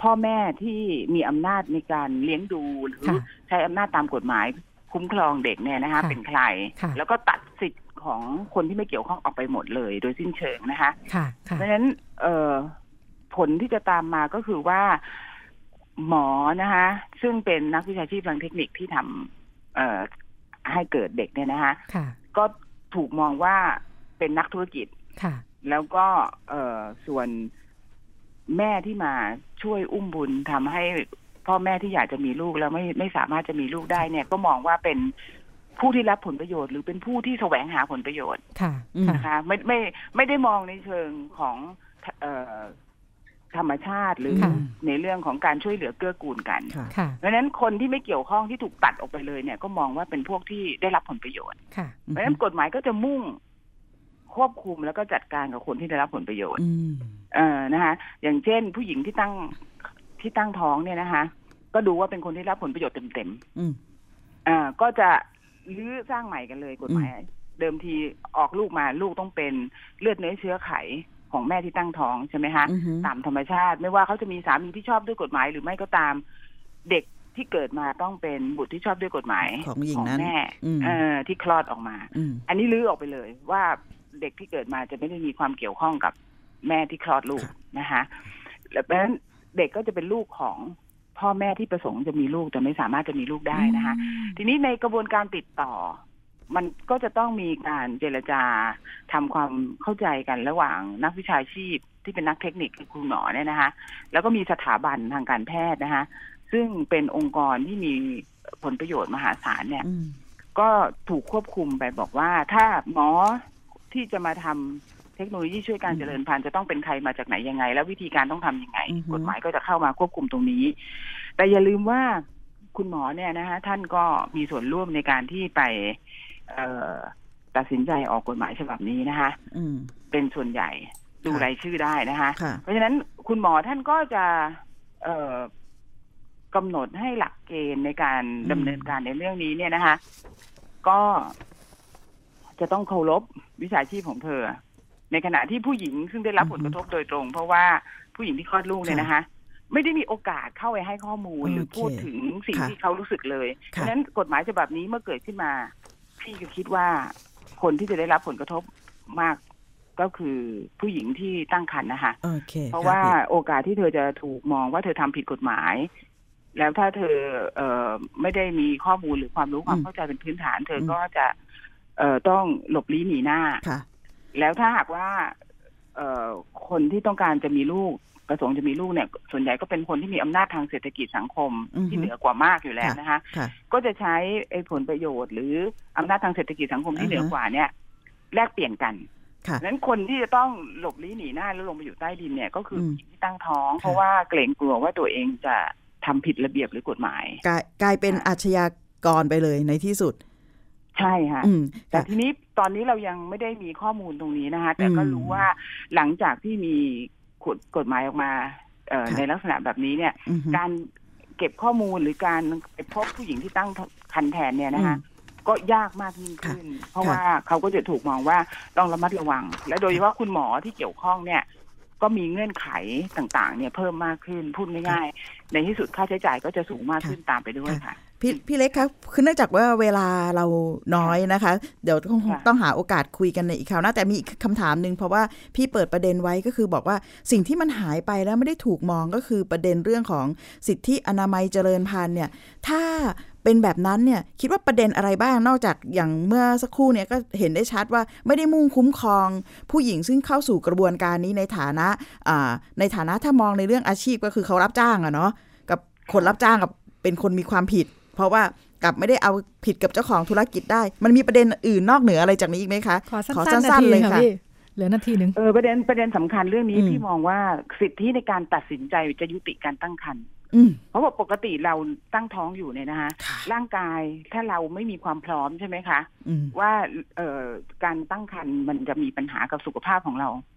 พ่อแม่ที่มีอำนาจในการเลี้ยงดูหรือค่ะใช้อำนาจตามกฎหมายคุ้มครองเด็กเนี่ยนะคะค่ะเป็นใครค่ะแล้วก็ตัดสิทธิ์ของคนที่ไม่เกี่ยวข้องออกไปหมดเลย โดยสิ้นเชิงนะคะค่ะค่ะเพราะฉะนั้นเอ่อผลที่จะตามมาก็คือว่า หมอนะคะ ซึ่งเป็นนักวิชาชีพทางเทคนิคที่ทำเอ่อให้เกิดเด็กเนี่ยนะคะค่ะก็ถูกมองว่าเป็นนักธุรกิจค่ะ แล้วก็เอ่อส่วนแม่ที่มาช่วยอุ้มบุญทำให้พ่อแม่ที่อยากจะมีลูกแล้วไม่ไม่สามารถจะมีลูกได้เนี่ย ก็มองว่าเป็นผู้ที่รับผลประโยชน์ หรือเป็นผู้ที่แสวงหาผลประโยชน์ ค่ะอืมค่ะนะคะไม่ไม่ไม่ได้มองในเชิงของเอ่อ ธรรมชาติหรือค่ะในเรื่องของการช่วยเหลือเกื้อกูลกันค่ะค่ะเพราะฉะนั้นคนที่ไม่เกี่ยวข้องที่ถูกตัดออกไปเลยเนี่ย ก็มองว่าเป็นพวกที่ได้รับผลประโยชน์ค่ะเพราะฉะนั้นกฎหมายก็จะมุ่งควบคุมแล้วก็จัดการกับคนที่ได้รับผลประโยชน์อืมเออนะคะ อย่างเช่น ผู้หญิงที่ตั้งที่ตั้งท้องเนี่ยนะคะ ก็ดูว่าเป็นคนที่รับผลประโยชน์เต็มอืมๆอ่า ก็จะรื้อสร้างใหม่กันเลยกฎหมาย เดิมทีออกลูกมาลูกต้องเป็นเลือดเนื้อเชื้อไข ของแม่ที่ตั้งท้องใช่ไหมคะอือหือตามธรรมชาติไม่ว่าเขาจะมีสามีที่ชอบด้วยกฎหมายหรือไม่ก็ตาม เด็กที่เกิดมาต้องเป็นบุตรที่ชอบด้วยกฎหมายของหญิงนั้นแม่อืมเออที่คลอดออกมาอืมอันนี้ลื้อออกไปเลยว่าเด็กที่เกิดมาจะไม่ได้มีความเกี่ยวข้องกับแม่ที่คลอดลูกค่ะนะคะแล้วเพราะฉะนั้นเด็กก็จะเป็นลูกของพ่อแม่ที่ประสงค์จะมีลูกแต่ไม่สามารถจะมีลูกได้นะคะ ทีนี้ในกระบวนการติดต่อ มันก็จะต้องมีการเจรจาทำความเข้าใจกันระหว่างนักวิชาชีพที่เป็นนักเทคนิคคือคุณหมอเนี่ยนะคะ แล้วก็มีสถาบันทางการแพทย์นะคะ ซึ่งเป็นองค์กรที่มีผลประโยชน์มหาศาลเนี่ยอืมก็ถูกควบคุมไปบอกว่า ถ้าหมอที่จะมาทำเทคโนโลยีช่วยการอืมเจริญพันธุ์จะต้องเป็นใครมาจากไหนยังไง แล้ววิธีการต้องทำยังไงอือฮึกฎหมายก็จะเข้ามาควบคุมตรงนี้ แต่อย่าลืมว่าคุณหมอเนี่ยนะคะท่านก็มีส่วนร่วมในการที่ไปเอ่อ ตัดสินใจออกกฎหมายฉบับนี้นะคะอืมเป็นส่วนใหญ่ดูค่ะรายชื่อได้นะคะค่ะเพราะฉะนั้นคุณหมอท่านก็จะเอ่อกำหนดให้หลักเกณฑ์ในการอืมดำเนินการในเรื่องนี้เนี่ยนะคะ ก็จะต้องเคารพวิชาชีพของเธอ ในขณะที่ผู้หญิงซึ่งได้รับผลกระทบโดยตรง เพราะว่าผู้หญิงที่คลอดลูกเนี่ยนะคะ ไม่ได้มีโอกาสเข้าไปให้ข้อมูลหรือโอเคพูดถึงสิ่งค่ะที่เขารู้สึกเลย เพค่ะราะฉะนั้นกฎหมายฉบับนี้เมื่อเกิดขึ้นมา พี่ก็คิดว่าคนที่จะได้รับผลกระทบมากก็คือผู้หญิงที่ตั้งครรภ์นะคะโอเคเพราะค่ว่าพี่โอกาสที่เธอจะถูกมองว่าเธอทำผิดกฎหมาย แล้วถ้าเธอเอ่อไม่ได้มีข้อมูลหรือความรู้ความอืมเข้าใจเป็นพื้นฐาน เธออมก็จะเอ่อต้องหลบลี้หนีหน้าค่ะแล้วถ้าหากว่าเอ่อคนที่ต้องการจะมีลูก ประสงค์จะมีลูกเนี่ย ส่วนใหญ่ก็เป็นคนที่มีอำนาจทางเศรษฐกิจสังคมอือฮึที่เหนือกว่ามากอยู่แล้วนะคะค่ะก็จะใช้ไอ้ผลประโยชน์ หรืออำนาจทางเศรษฐกิจสังคมที่อ่าฮะเหนือกว่าเนี่ย แลกเปลี่ยนกันค่ะนั้นคนที่จะต้องหลบลี้หนีหน้าแล้วลงไปอยู่ใต้ดินเนี่ย ก็คืออมผู้หญิงที่ตั้งท้องค่ะเพราะว่าเกรงกลัวว่าตัวเองจะทำผิดระเบียบหรือกฎหมาย กลายกลายเป็นค่ะอาชญากรไปเลยในที่สุด ใช่ค่ะอืมแต่ค่ะทีนี้ตอนนี้เรายังไม่ได้มีข้อมูลตรงนี้นะคะ แต่ก็อืมรู้ว่าหลังจากที่มี กฎกฎหมายออกมาเอ่อค่ะในลักษณะแบบนี้เนี่ยอือฮึการเก็บข้อมูลหรือการไปพบผู้หญิงที่ตั้งครรภ์แทนเนี่ยนะคะอืมก็ยากมากยิ่งขึ้น เพราะว่าเขาก็จะถูกมองว่าต้องระมัดระวัง และโดยเฉพาะคุณหมอที่เกี่ยวข้องเนี่ย ก็มีเงื่อนไขต่างๆ เนี่ยเพิ่มมากขึ้นพูดง่ายๆในที่สุดค่าใช้จ่ายก็จะสูงมากขึ้นตามไปด้วยค่ะ พี่พี่เล็กครับคือเนื่องจากว่าเวลาเราน้อยนะคะ เดี๋ยวต้องค่ะต้องหาโอกาสคุยกันในอีกคราวหน้าแต่มีอีกคำถามหนึ่งเพราะว่าพี่เปิดประเด็นไว้ก็คือบอกว่าสิ่งที่มันหายไปแล้วไม่ได้ถูกมองก็คือประเด็นเรื่องของสิทธิอนามัยเจริญพันธุ์เนี่ย ถ้าเป็นแบบนั้นเนี่ยคิดว่าประเด็นอะไรบ้างนอกจากอย่างเมื่อสักครู่เนี่ยก็เห็นได้ชัดว่าไม่ได้มุ่งคุ้มครอง ผู้หญิงซึ่งเข้าสู่กระบวนการนี้ในฐานะอ่าในฐานะถ้ามองในเรื่องอาชีพก็คือเขารับจ้างอะเนาะกับคนรับจ้างกับเป็นคนมีความผิด เพราะว่ากลับไม่ได้เอาผิดกับเจ้าของธุรกิจได้ มันมีประเด็นอื่นนอกเหนืออะไรจากนี้อีกไหมคะ ขอสั้นๆนาทีเลยค่ะค่ะพี่เหลือนาทีหนึ่งเออประเด็นประเด็นสำคัญเรื่องนี้อืมพี่มองว่าสิทธิในการตัดสินใจจะยุติการตั้งครรภ์อืมเพราะว่าปกติเราตั้งท้องอยู่เนี่ยนะคะค่ะร่างกายถ้าเราไม่มีความพร้อมใช่ไหมคะอืมว่าเอ่อการตั้งครรภ์มันจะมีปัญหากับสุขภาพของเราอืม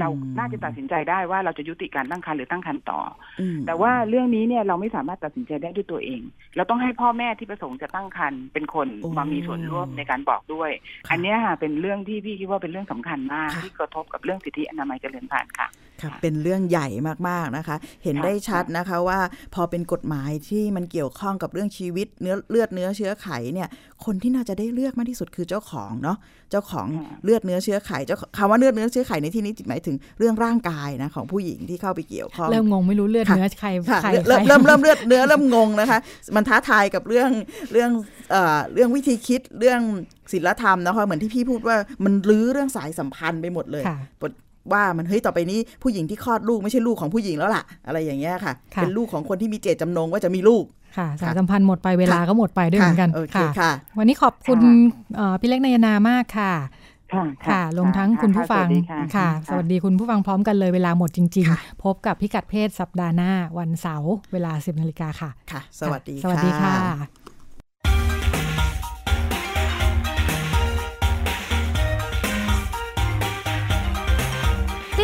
เราน่าจะตัดสินใจได้ว่าเราจะยุติการตั้งครรภ์หรือตั้งครรภ์ต่ออืมแต่ว่าเรื่องนี้เนี่ยเราไม่สามารถตัดสินใจได้ด้วยตัวเอง เราต้องให้พ่อแม่ที่ประสงค์จะตั้งครรภ์เป็นคนโอ้มามีส่วนร่วมในการบอกด้วยค่ะอันเนี้ยค่ะเป็นเรื่องที่พี่คิดว่าเป็นเรื่องสำคัญมากค่ะที่กระทบกับเรื่องสิทธิอนามัยเจริญพันธุ์ค่ะ ค่ะเป็นเรื่องใหญ่มากๆนะคะ เห็นค่ะได้ชัดนะคะว่าพอเป็นกฎหมายที่มันเกี่ยวข้องกับเรื่องชีวิตเนื้อเลือดเนื้อเชื้อไขเนี่ยคนที่น่าจะได้เลือกมากที่สุดคือเจ้าของเนาะเจ้าของเลือดเนื้อเชื้อไขเจ้าคำว่าเลือดเนื้อเชื้อไขในที่นี้หมายถึงเรื่องร่างกายนะของผู้หญิงที่เข้าไปเกี่ยวข้องเริ่มงงไม่รู้เลือดค่ะเนื้อใครค่ะใครเริ่มใคเริ่มเริ่มเลือดเนื้อเริ่มงงนะคะ มันท้าทายกับเรื่องเรื่องเอ่อเรื่องวิธีคิดเรื่องศีลธรรมนะคะเหมือนที่พี่พูดว่ามันลื้อเรื่องสายสัมพันธ์ไปหมดเลยค่ะ ว่ามันเฮ้ยต่อไปนี้ผู้หญิงที่คลอดลูกไม่ใช่ลูกของผู้หญิงแล้วล่ะ อะไรอย่างเงี้ยค่ะค่ะ เป็นลูกของคนที่มีเจตจำนงว่าจะมีลูกค่ะสายสัมพันธ์หมดไปเวลาก็หมดไปด้วยเหมือนกันค่ะโอเคค่ะวันนี้ขอบคุณค่ะเอ่อพี่เล็กนายนามากค่ะค่ะค่ะรวมทั้งคุณผู้ฟังสวัสดีค่ะค่ะ สวัสดีคุณผู้ฟังพร้อมกันเลยเวลาหมดจริงค่ะๆพบกับพิกัดเพศสัปดาห์หน้าวันเสาร์เวลา 10นาฬิกาค่ะค่ะสวัสดีสวัสดีค่ะ